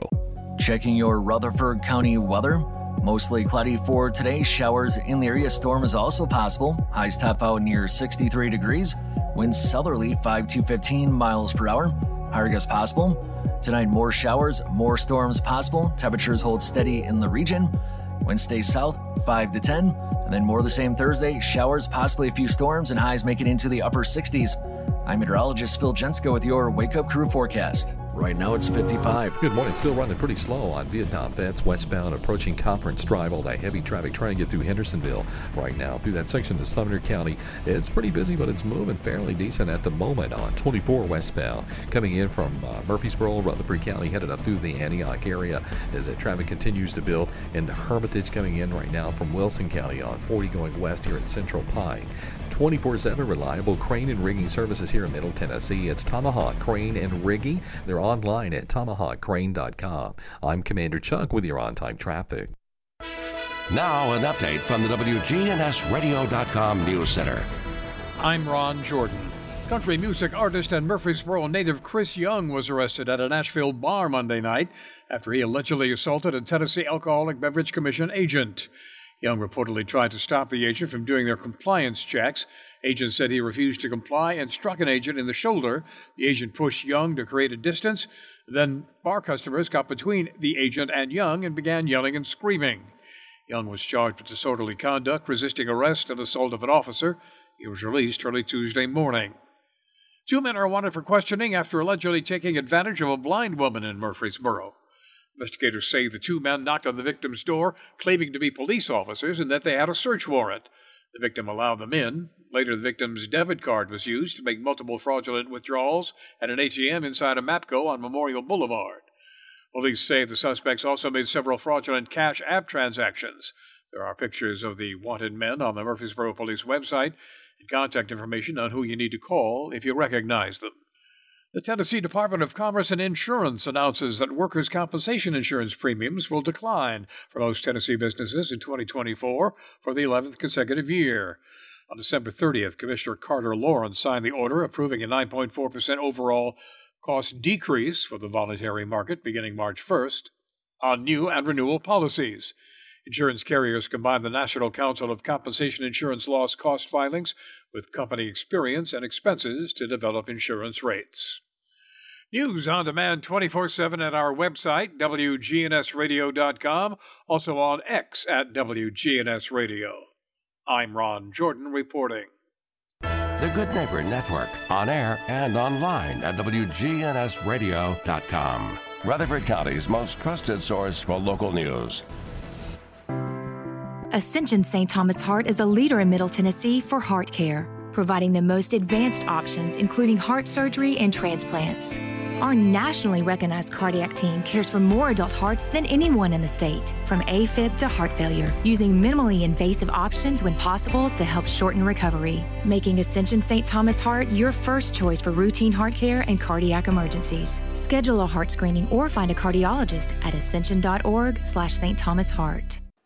Checking your Rutherford County weather. Mostly cloudy for today. Showers in the area. Storm is also possible. Highs top out near 63 degrees. Winds southerly 5 to 15 miles per hour. Higher gusts possible. Tonight, more showers, more storms possible. Temperatures hold steady in the region. Stay south 5 to 10. And then more the same Thursday. Showers, possibly a few storms, and highs make it into the upper 60s. I'm meteorologist Phil Jensko with your Wake Up Crew forecast. Right now it's 55. Good morning. Still running pretty slow on Vietnam Vets westbound approaching Conference Drive. All that heavy traffic trying to get through Hendersonville right now. Through that section of Sumner County. It's pretty busy, but it's moving fairly decent at the moment on 24 westbound. Coming in from uh, Murfreesboro, Rutherford County, headed up through the Antioch area as that traffic continues to build. And Hermitage coming in right now from Wilson County on 40 going west here at Central Pike. 24 7 reliable crane and rigging services here in Middle Tennessee. It's Tomahawk Crane and Rigging. They're online at tomahawkcrane.com. I'm Commander Chuck with your on time traffic. Now, an update from the WGNSradio.com News Center. I'm Ron Jordan. Country music artist and Murfreesboro native Chris Young was arrested at a Nashville bar Monday night after he allegedly assaulted a Tennessee Alcoholic Beverage Commission agent. Young reportedly tried to stop the agent from doing their compliance checks. Agent said he refused to comply and struck an agent in the shoulder. The agent pushed Young to create a distance. Then bar customers got between the agent and Young and began yelling and screaming. Young was charged with disorderly conduct, resisting arrest, and assault of an officer. He was released early Tuesday morning. Two men are wanted for questioning after allegedly taking advantage of a blind woman in Murfreesboro. Investigators say the two men knocked on the victim's door, claiming to be police officers and that they had a search warrant. The victim allowed them in. Later, the victim's debit card was used to make multiple fraudulent withdrawals at an ATM inside a MAPCO on Memorial Boulevard. Police say the suspects also made several fraudulent cash app transactions. There are pictures of the wanted men on the Murfreesboro Police website and contact information on who you need to call if you recognize them. The Tennessee Department of Commerce and Insurance announces that workers' compensation insurance premiums will decline for most Tennessee businesses in 2024 for the 11th consecutive year. On December 30th, Commissioner Carter Lawrence signed the order approving a 9.4% overall cost decrease for the voluntary market beginning March 1st on new and renewal policies. Insurance carriers combine the National Council of Compensation Insurance Loss Cost filings with company experience and expenses to develop insurance rates. News on demand 24 7 at our website, WGNSradio.com, also on X at WGNS Radio. I'm Ron Jordan reporting. The Good Neighbor Network, on air and online at WGNSradio.com. Rutherford County's most trusted source for local news. Ascension St. Thomas Heart is the leader in Middle Tennessee for heart care, providing the most advanced options, including heart surgery and transplants. Our nationally recognized cardiac team cares for more adult hearts than anyone in the state, from AFib to heart failure, using minimally invasive options when possible to help shorten recovery, making Ascension St. Thomas Heart your first choice for routine heart care and cardiac emergencies. Schedule a heart screening or find a cardiologist at ascension.org slash St. Thomas Heart.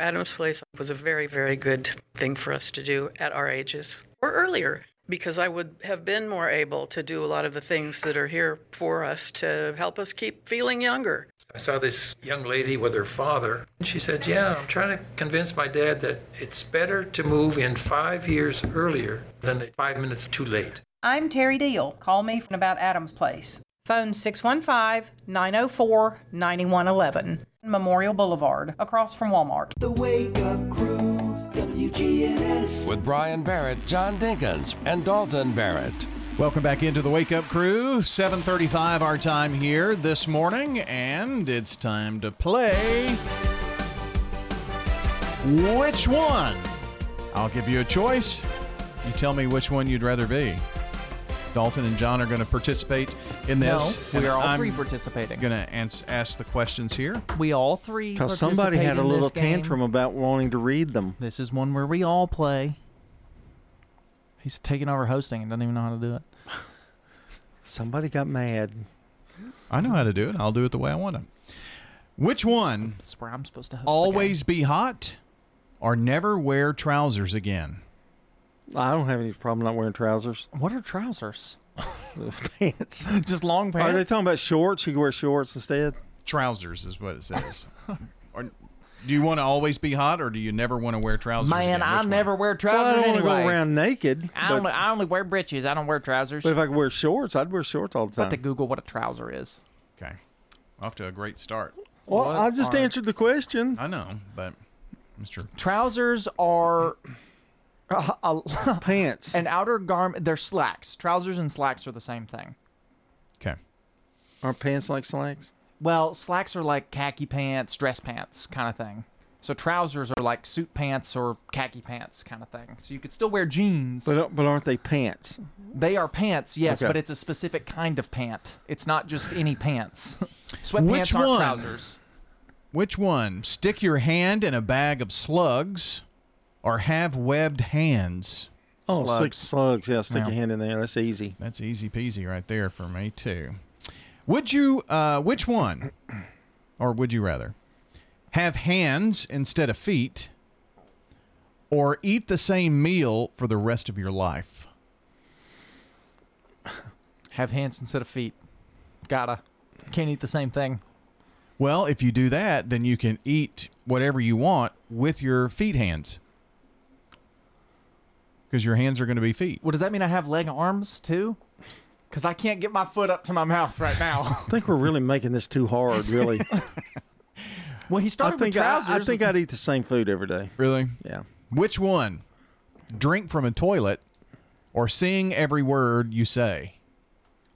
Adams Place was a very, very good thing for us to do at our ages or earlier because I would have been more able to do a lot of the things that are here for us to help us keep feeling younger. I saw this young lady with her father, and she said, Yeah, I'm trying to convince my dad that it's better to move in five years earlier than the five minutes too late. I'm Terry Deal. Call me from about Adams Place. Phone 615 904 9111. Memorial Boulevard, across from Walmart. The Wake Up Crew, WGNS. With Brian Barrett, John Dinkins, and Dalton Barrett. Welcome back into the Wake Up Crew. 7:35 our time here this morning and it's time to play Which one? I'll give you a choice. You tell me which one you'd rather be. Dalton and John are going to participate in this. No, we are all I'm three participating. Going to ans- ask the questions here. We all three Because somebody had a little tantrum about wanting to read them. This is one where we all play. He's taking over hosting and doesn't even know how to do it. Somebody got mad. I know how to do it. I'll do it the way I want to. Which one? That's where I'm supposed to host. the Always be hot or never wear trousers again? I don't have any problem not wearing trousers. What are trousers? pants. Just long pants. Are they talking about shorts? You can wear shorts instead? Trousers is what it says. or, do you want to always be hot or do you never want to wear trousers? Man, again? I Which one? never wear Well, trousers I don't want to go around naked. I but, only, I only wear breeches. I don't wear trousers. but if I could wear shorts, I'd wear shorts all the time. But to Google what a trouser is. Okay. Off to a great start. well, What I just are- answered the question. I know, but Mr. Trousers are uh, a- Pants. an outer garment. They're slacks. Trousers and slacks are the same thing. Okay. Are pants like slacks? Well, slacks are like khaki pants, dress pants kind of thing. So trousers are like suit pants or khaki pants kind of thing. So you could still wear jeans. But but aren't they pants? They are pants, yes, Okay. but it's a specific kind of pant. It's not just any pants. Sweatpants Which aren't one? trousers. Which one? Stick your hand in a bag of slugs or have webbed hands? Oh, Slugs. six slugs. Yeah, stick Yeah. your hand in there. That's easy. That's easy peasy right there for me too. Would you uh which one? Or would you rather have hands instead of feet or eat the same meal for the rest of your life? Have hands instead of feet. Gotta. Can't eat the same thing. Well, if you do that, then you can eat whatever you want with your feet hands. Because your hands are going to be feet. Well, does that mean I have leg arms too? Because I can't get my foot up to my mouth right now. I think we're really making this too hard, really. well, he I started think with I, trousers. I think I'd eat the same food every day. Really? Yeah. Which one? Drink from a toilet or sing every word you say?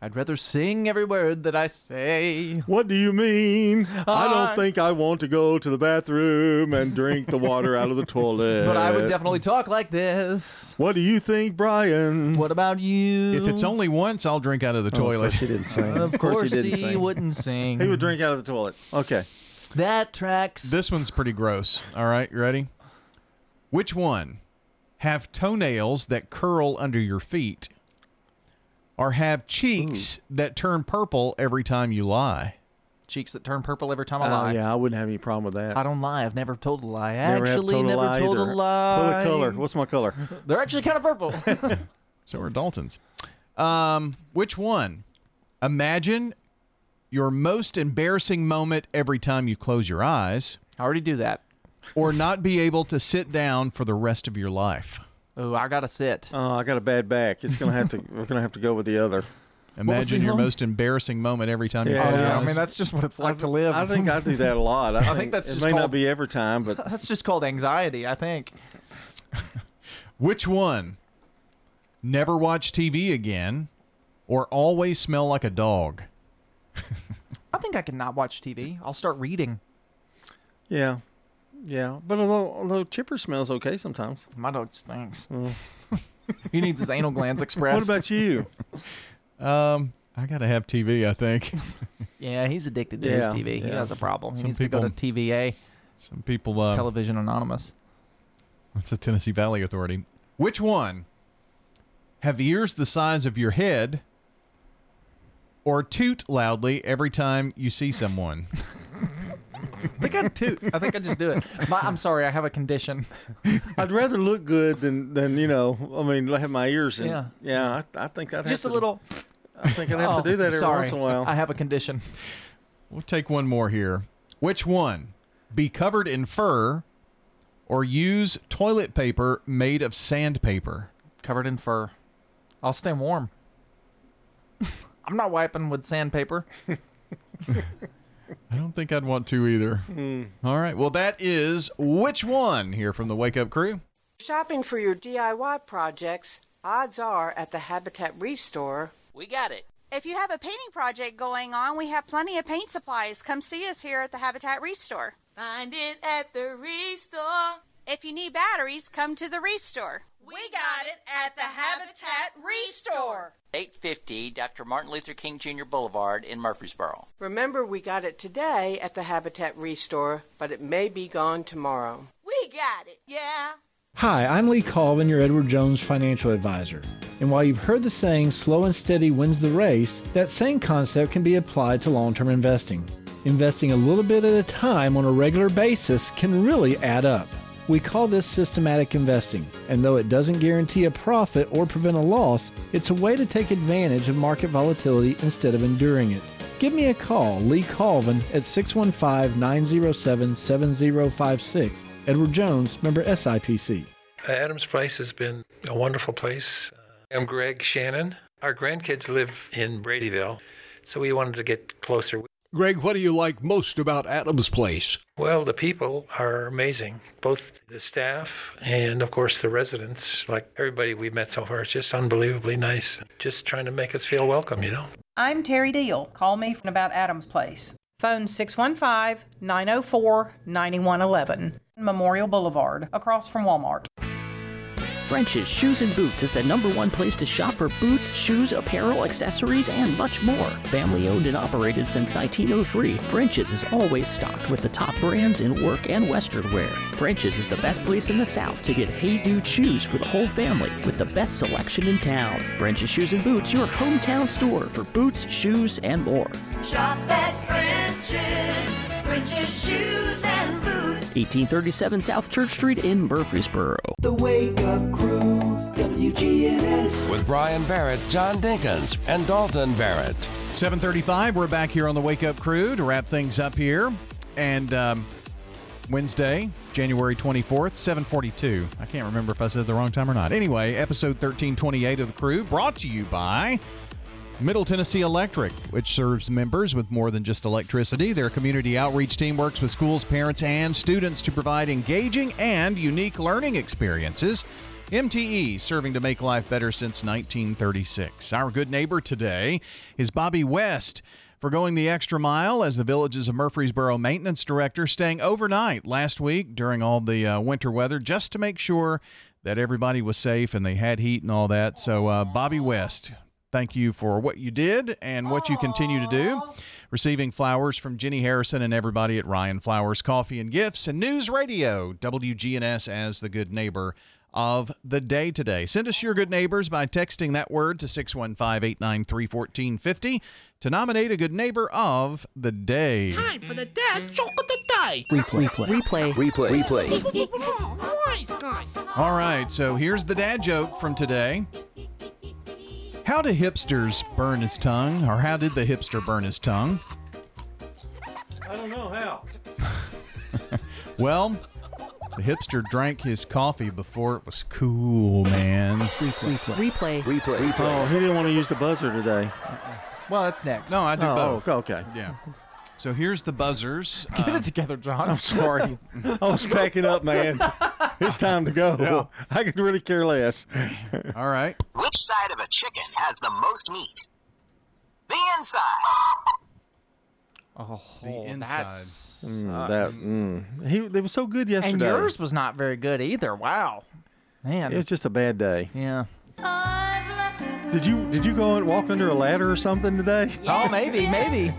I'd rather sing every word that I say. What do you mean? I I- don't think I want to go to the bathroom and drink the water out of the toilet. But I would definitely talk like this. What do you think, Brian? What about you? If it's only once, I'll drink out of the Oh, of toilet. course he didn't sing. Of course he didn't he sing. wouldn't sing. He would drink out of the toilet. Okay. That tracks. This one's pretty gross. All right, you ready? Which one? Have toenails that curl under your feet or have cheeks that turn purple every time you lie? Cheeks that turn purple every time I Oh, lie. yeah, I wouldn't have any problem with that. I don't lie. I've never told a lie. Never have actually, told a never lie told either. a lie. What color? What's my color? They're actually kind of purple. So are Dalton's. Um, which one? Imagine your most embarrassing moment every time you close your eyes, I already do that. or not be able to sit down for the rest of your life. Oh, I gotta sit. Oh, I got a bad back. It's gonna have to. We're gonna have to go with the other. Imagine the your home- most embarrassing moment every time you Yeah. close Oh, yeah. I mean, that's just what it's like to live. I think I do that a lot. I, think that's it just may called- not be every time, but That's just called anxiety, I think. Which one? Never watch TV again, or always smell like a dog. I think I can not watch TV. I'll start reading. yeah, Yeah, but although, although Chipper smells okay sometimes. My dog stinks. he needs his anal glands expressed. What about you? Um, I gotta have TV. I think. Yeah, he's addicted to his Yeah, TV. He has a problem. He Some needs to go to TVA. Some people. It's Uh, Television Anonymous. It's the Tennessee Valley Authority. Which one? Have ears the size of your head, or toot loudly every time you see someone? I think I toot. I think I just do it. My, I'm sorry, I have a condition. I'd rather look good than than you know. I mean, have my ears. In. Yeah. yeah. I, I think I'd have Just a to- little. I think I'd have Oh, to do oh, that every sorry. once in a while. I have a condition. We'll take one more here. Which one? Be covered in fur, or use toilet paper made of sandpaper? Covered in fur. I'll stay warm. I'm not wiping with sandpaper. I don't think I'd want to either. Hmm. All right. Well, that is which one here from the Wake Up Crew. Shopping for your DIY projects, odds are at the Habitat Restore. We got it. If you have a painting project going on, we have plenty of paint supplies. Come see us here at the Habitat Restore. Find it at the Restore. If you need batteries, come to the Restore. We got it at the Habitat Restore. 850 Dr. Martin Luther King Jr. Boulevard in Murfreesboro. Remember, we got it today at the Habitat Restore, but it may be gone tomorrow. We got it, yeah. Hi, I'm Lee Colvin, your Edward Jones financial advisor. And while you've heard the saying, slow and steady wins the race, that same concept can be applied to long term investing. Investing a little bit at a time on a regular basis can really add up. We call this systematic investing, and though it doesn't guarantee a profit or prevent a loss, it's a way to take advantage of market volatility instead of enduring it. Give me a call, Lee Colvin, at 615 907 7056. Edward Jones, member SIPC. Adams Place has been a wonderful place. Uh, I'm Greg Shannon. Our grandkids live in Bradyville, so we wanted to get closer. Greg, what do you like most about Adams Place? Well, the people are amazing, both the staff and, of course, the residents. Like everybody we've met so far, it's just unbelievably nice. Just trying to make us feel welcome, you know? I'm Terry Deal. Call me from about Adams Place. Phone 615 904 9111. Memorial Boulevard, across from Walmart. French's Shoes and Boots is the number one place to shop for boots, shoes, apparel, accessories, and much more. Family owned and operated since 1903, French's is always stocked with the top brands in work and western wear. French's is the best place in the South to get Hey Dude shoes for the whole family with the best selection in town. French's Shoes and Boots, your hometown store for boots, shoes, and more. Shop at French's. French's Shoes and Boots. 1837 South Church Street in Murfreesboro. The Wake Up Crew, WGNS. With Brian Barrett, John Dinkins, and Dalton Barrett. 735 we're back here on the wake up crew to wrap things up here and um, wednesday january 24th 742 i can't remember if i said the wrong time or not anyway episode 1328 of the crew brought to you by Middle Tennessee Electric, which serves members with more than just electricity. Their community outreach team works with schools, parents, and students to provide engaging and unique learning experiences. MTE, serving to make life better since 1936. Our good neighbor today is Bobby West for going the extra mile as the Villages of Murfreesboro maintenance director, staying overnight last week during all the uh, winter weather just to make sure that everybody was safe and they had heat and all that. So, uh, Bobby West, thank you for what you did and what you continue to do. Receiving flowers from Jenny Harrison and everybody at Rion Flowers Coffee and Gifts and News Radio, WGNS as the good neighbor of the day today. Send us your good neighbors by texting that word to 615 893 1450 to nominate a good neighbor of the day. Time for the dad joke of the day. Replay. Replay. Replay. Replay. All right, so here's the dad joke from today. How do hipsters burn his tongue, or how did the hipster burn his tongue? I don't know how. Well, the hipster drank his coffee before it was cool, man. Replay. Replay. Replay. Replay. Oh, he didn't want to use the buzzer today. Well, that's next. No, I do Oh, both. okay. Yeah. So here's the buzzers. Get Um, it together, John. I'm sorry. I was packing up, man. It's time to go. I could really care less. All right. Which side of a chicken has the most meat? The inside. Oh, The inside. that's Mm, that mm. he they was so good yesterday. and yours was not very good either. Wow, man. It was just a bad day. yeah. Did you did you go and walk under a ladder or something today? Oh, maybe, maybe,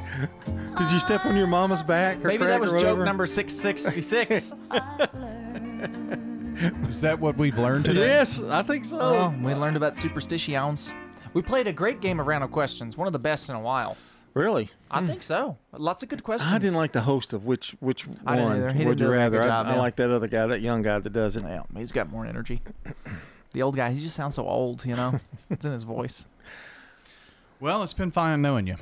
Did you step on your mama's back? Or maybe that was or joke number six sixty six. Is that what we've learned today? Yes, I think so. Oh, we learned about superstitions. We played a great game of random questions, one of the best in a while. Really? I hmm. think so. Lots of good questions. I didn't like the host of which which I didn't one either. He didn't would do you a very good rather? I, job, I yeah. like that other guy, that young guy that does it. Yeah, he's got more energy. The old guy, he just sounds so old, you know? it's in his voice. Well, it's been fine knowing you.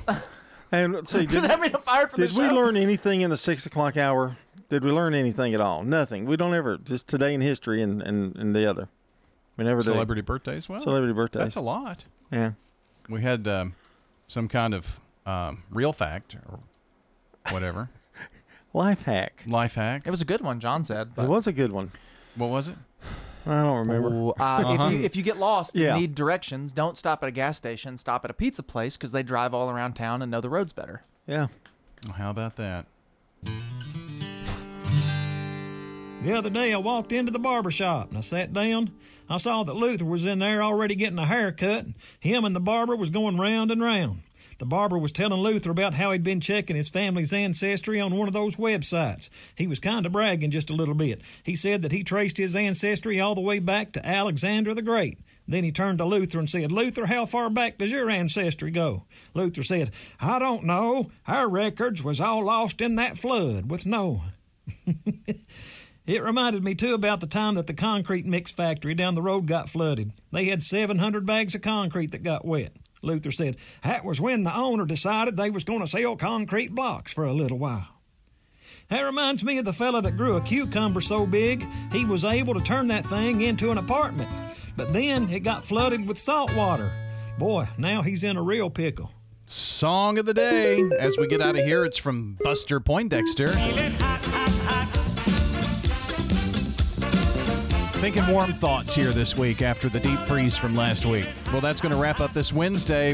And let's see, Did did, that mean fired from did the we show? learn anything in the six o'clock hour? Did we learn anything at all? Nothing. We don't ever just today in history and and, and the other. We never do. Celebrity birthdays. Well, Celebrity birthdays. That's a lot. Yeah. We had um, some kind of um, real fact or whatever. Life hack. Life hack. It was a good one, John said. It was a good one. What was it? I don't remember. Ooh, uh, Uh-huh. if, you, if you get lost Yeah. and need directions, don't stop at a gas station. Stop at a pizza place because they drive all around town and know the roads better. Yeah. Well, how about that? The other day I walked into the barber shop and I sat down. I saw that Luther was in there already getting a haircut. Him and the barber was going round and round. The barber was telling Luther about how he'd been checking his family's ancestry on one of those websites. He was kind of bragging just a little bit. He said that he traced his ancestry all the way back to Alexander the Great. Then he turned to Luther and said, Luther, how far back does your ancestry go? Luther said, I don't know. Our records was all lost in that flood with Noah. It reminded me too about the time that the concrete mix factory down the road got flooded. They had 700 bags of concrete that got wet. Luther said that was when the owner decided they was going to sell concrete blocks for a little while. That reminds me of the fella that grew a cucumber so big he was able to turn that thing into an apartment. But then it got flooded with salt water. Boy, now he's in a real pickle. Song of the day. As we get out of here, it's from Buster Poindexter. Thinking warm thoughts here this week after the deep freeze from last week. Well, that's going to wrap up this Wednesday.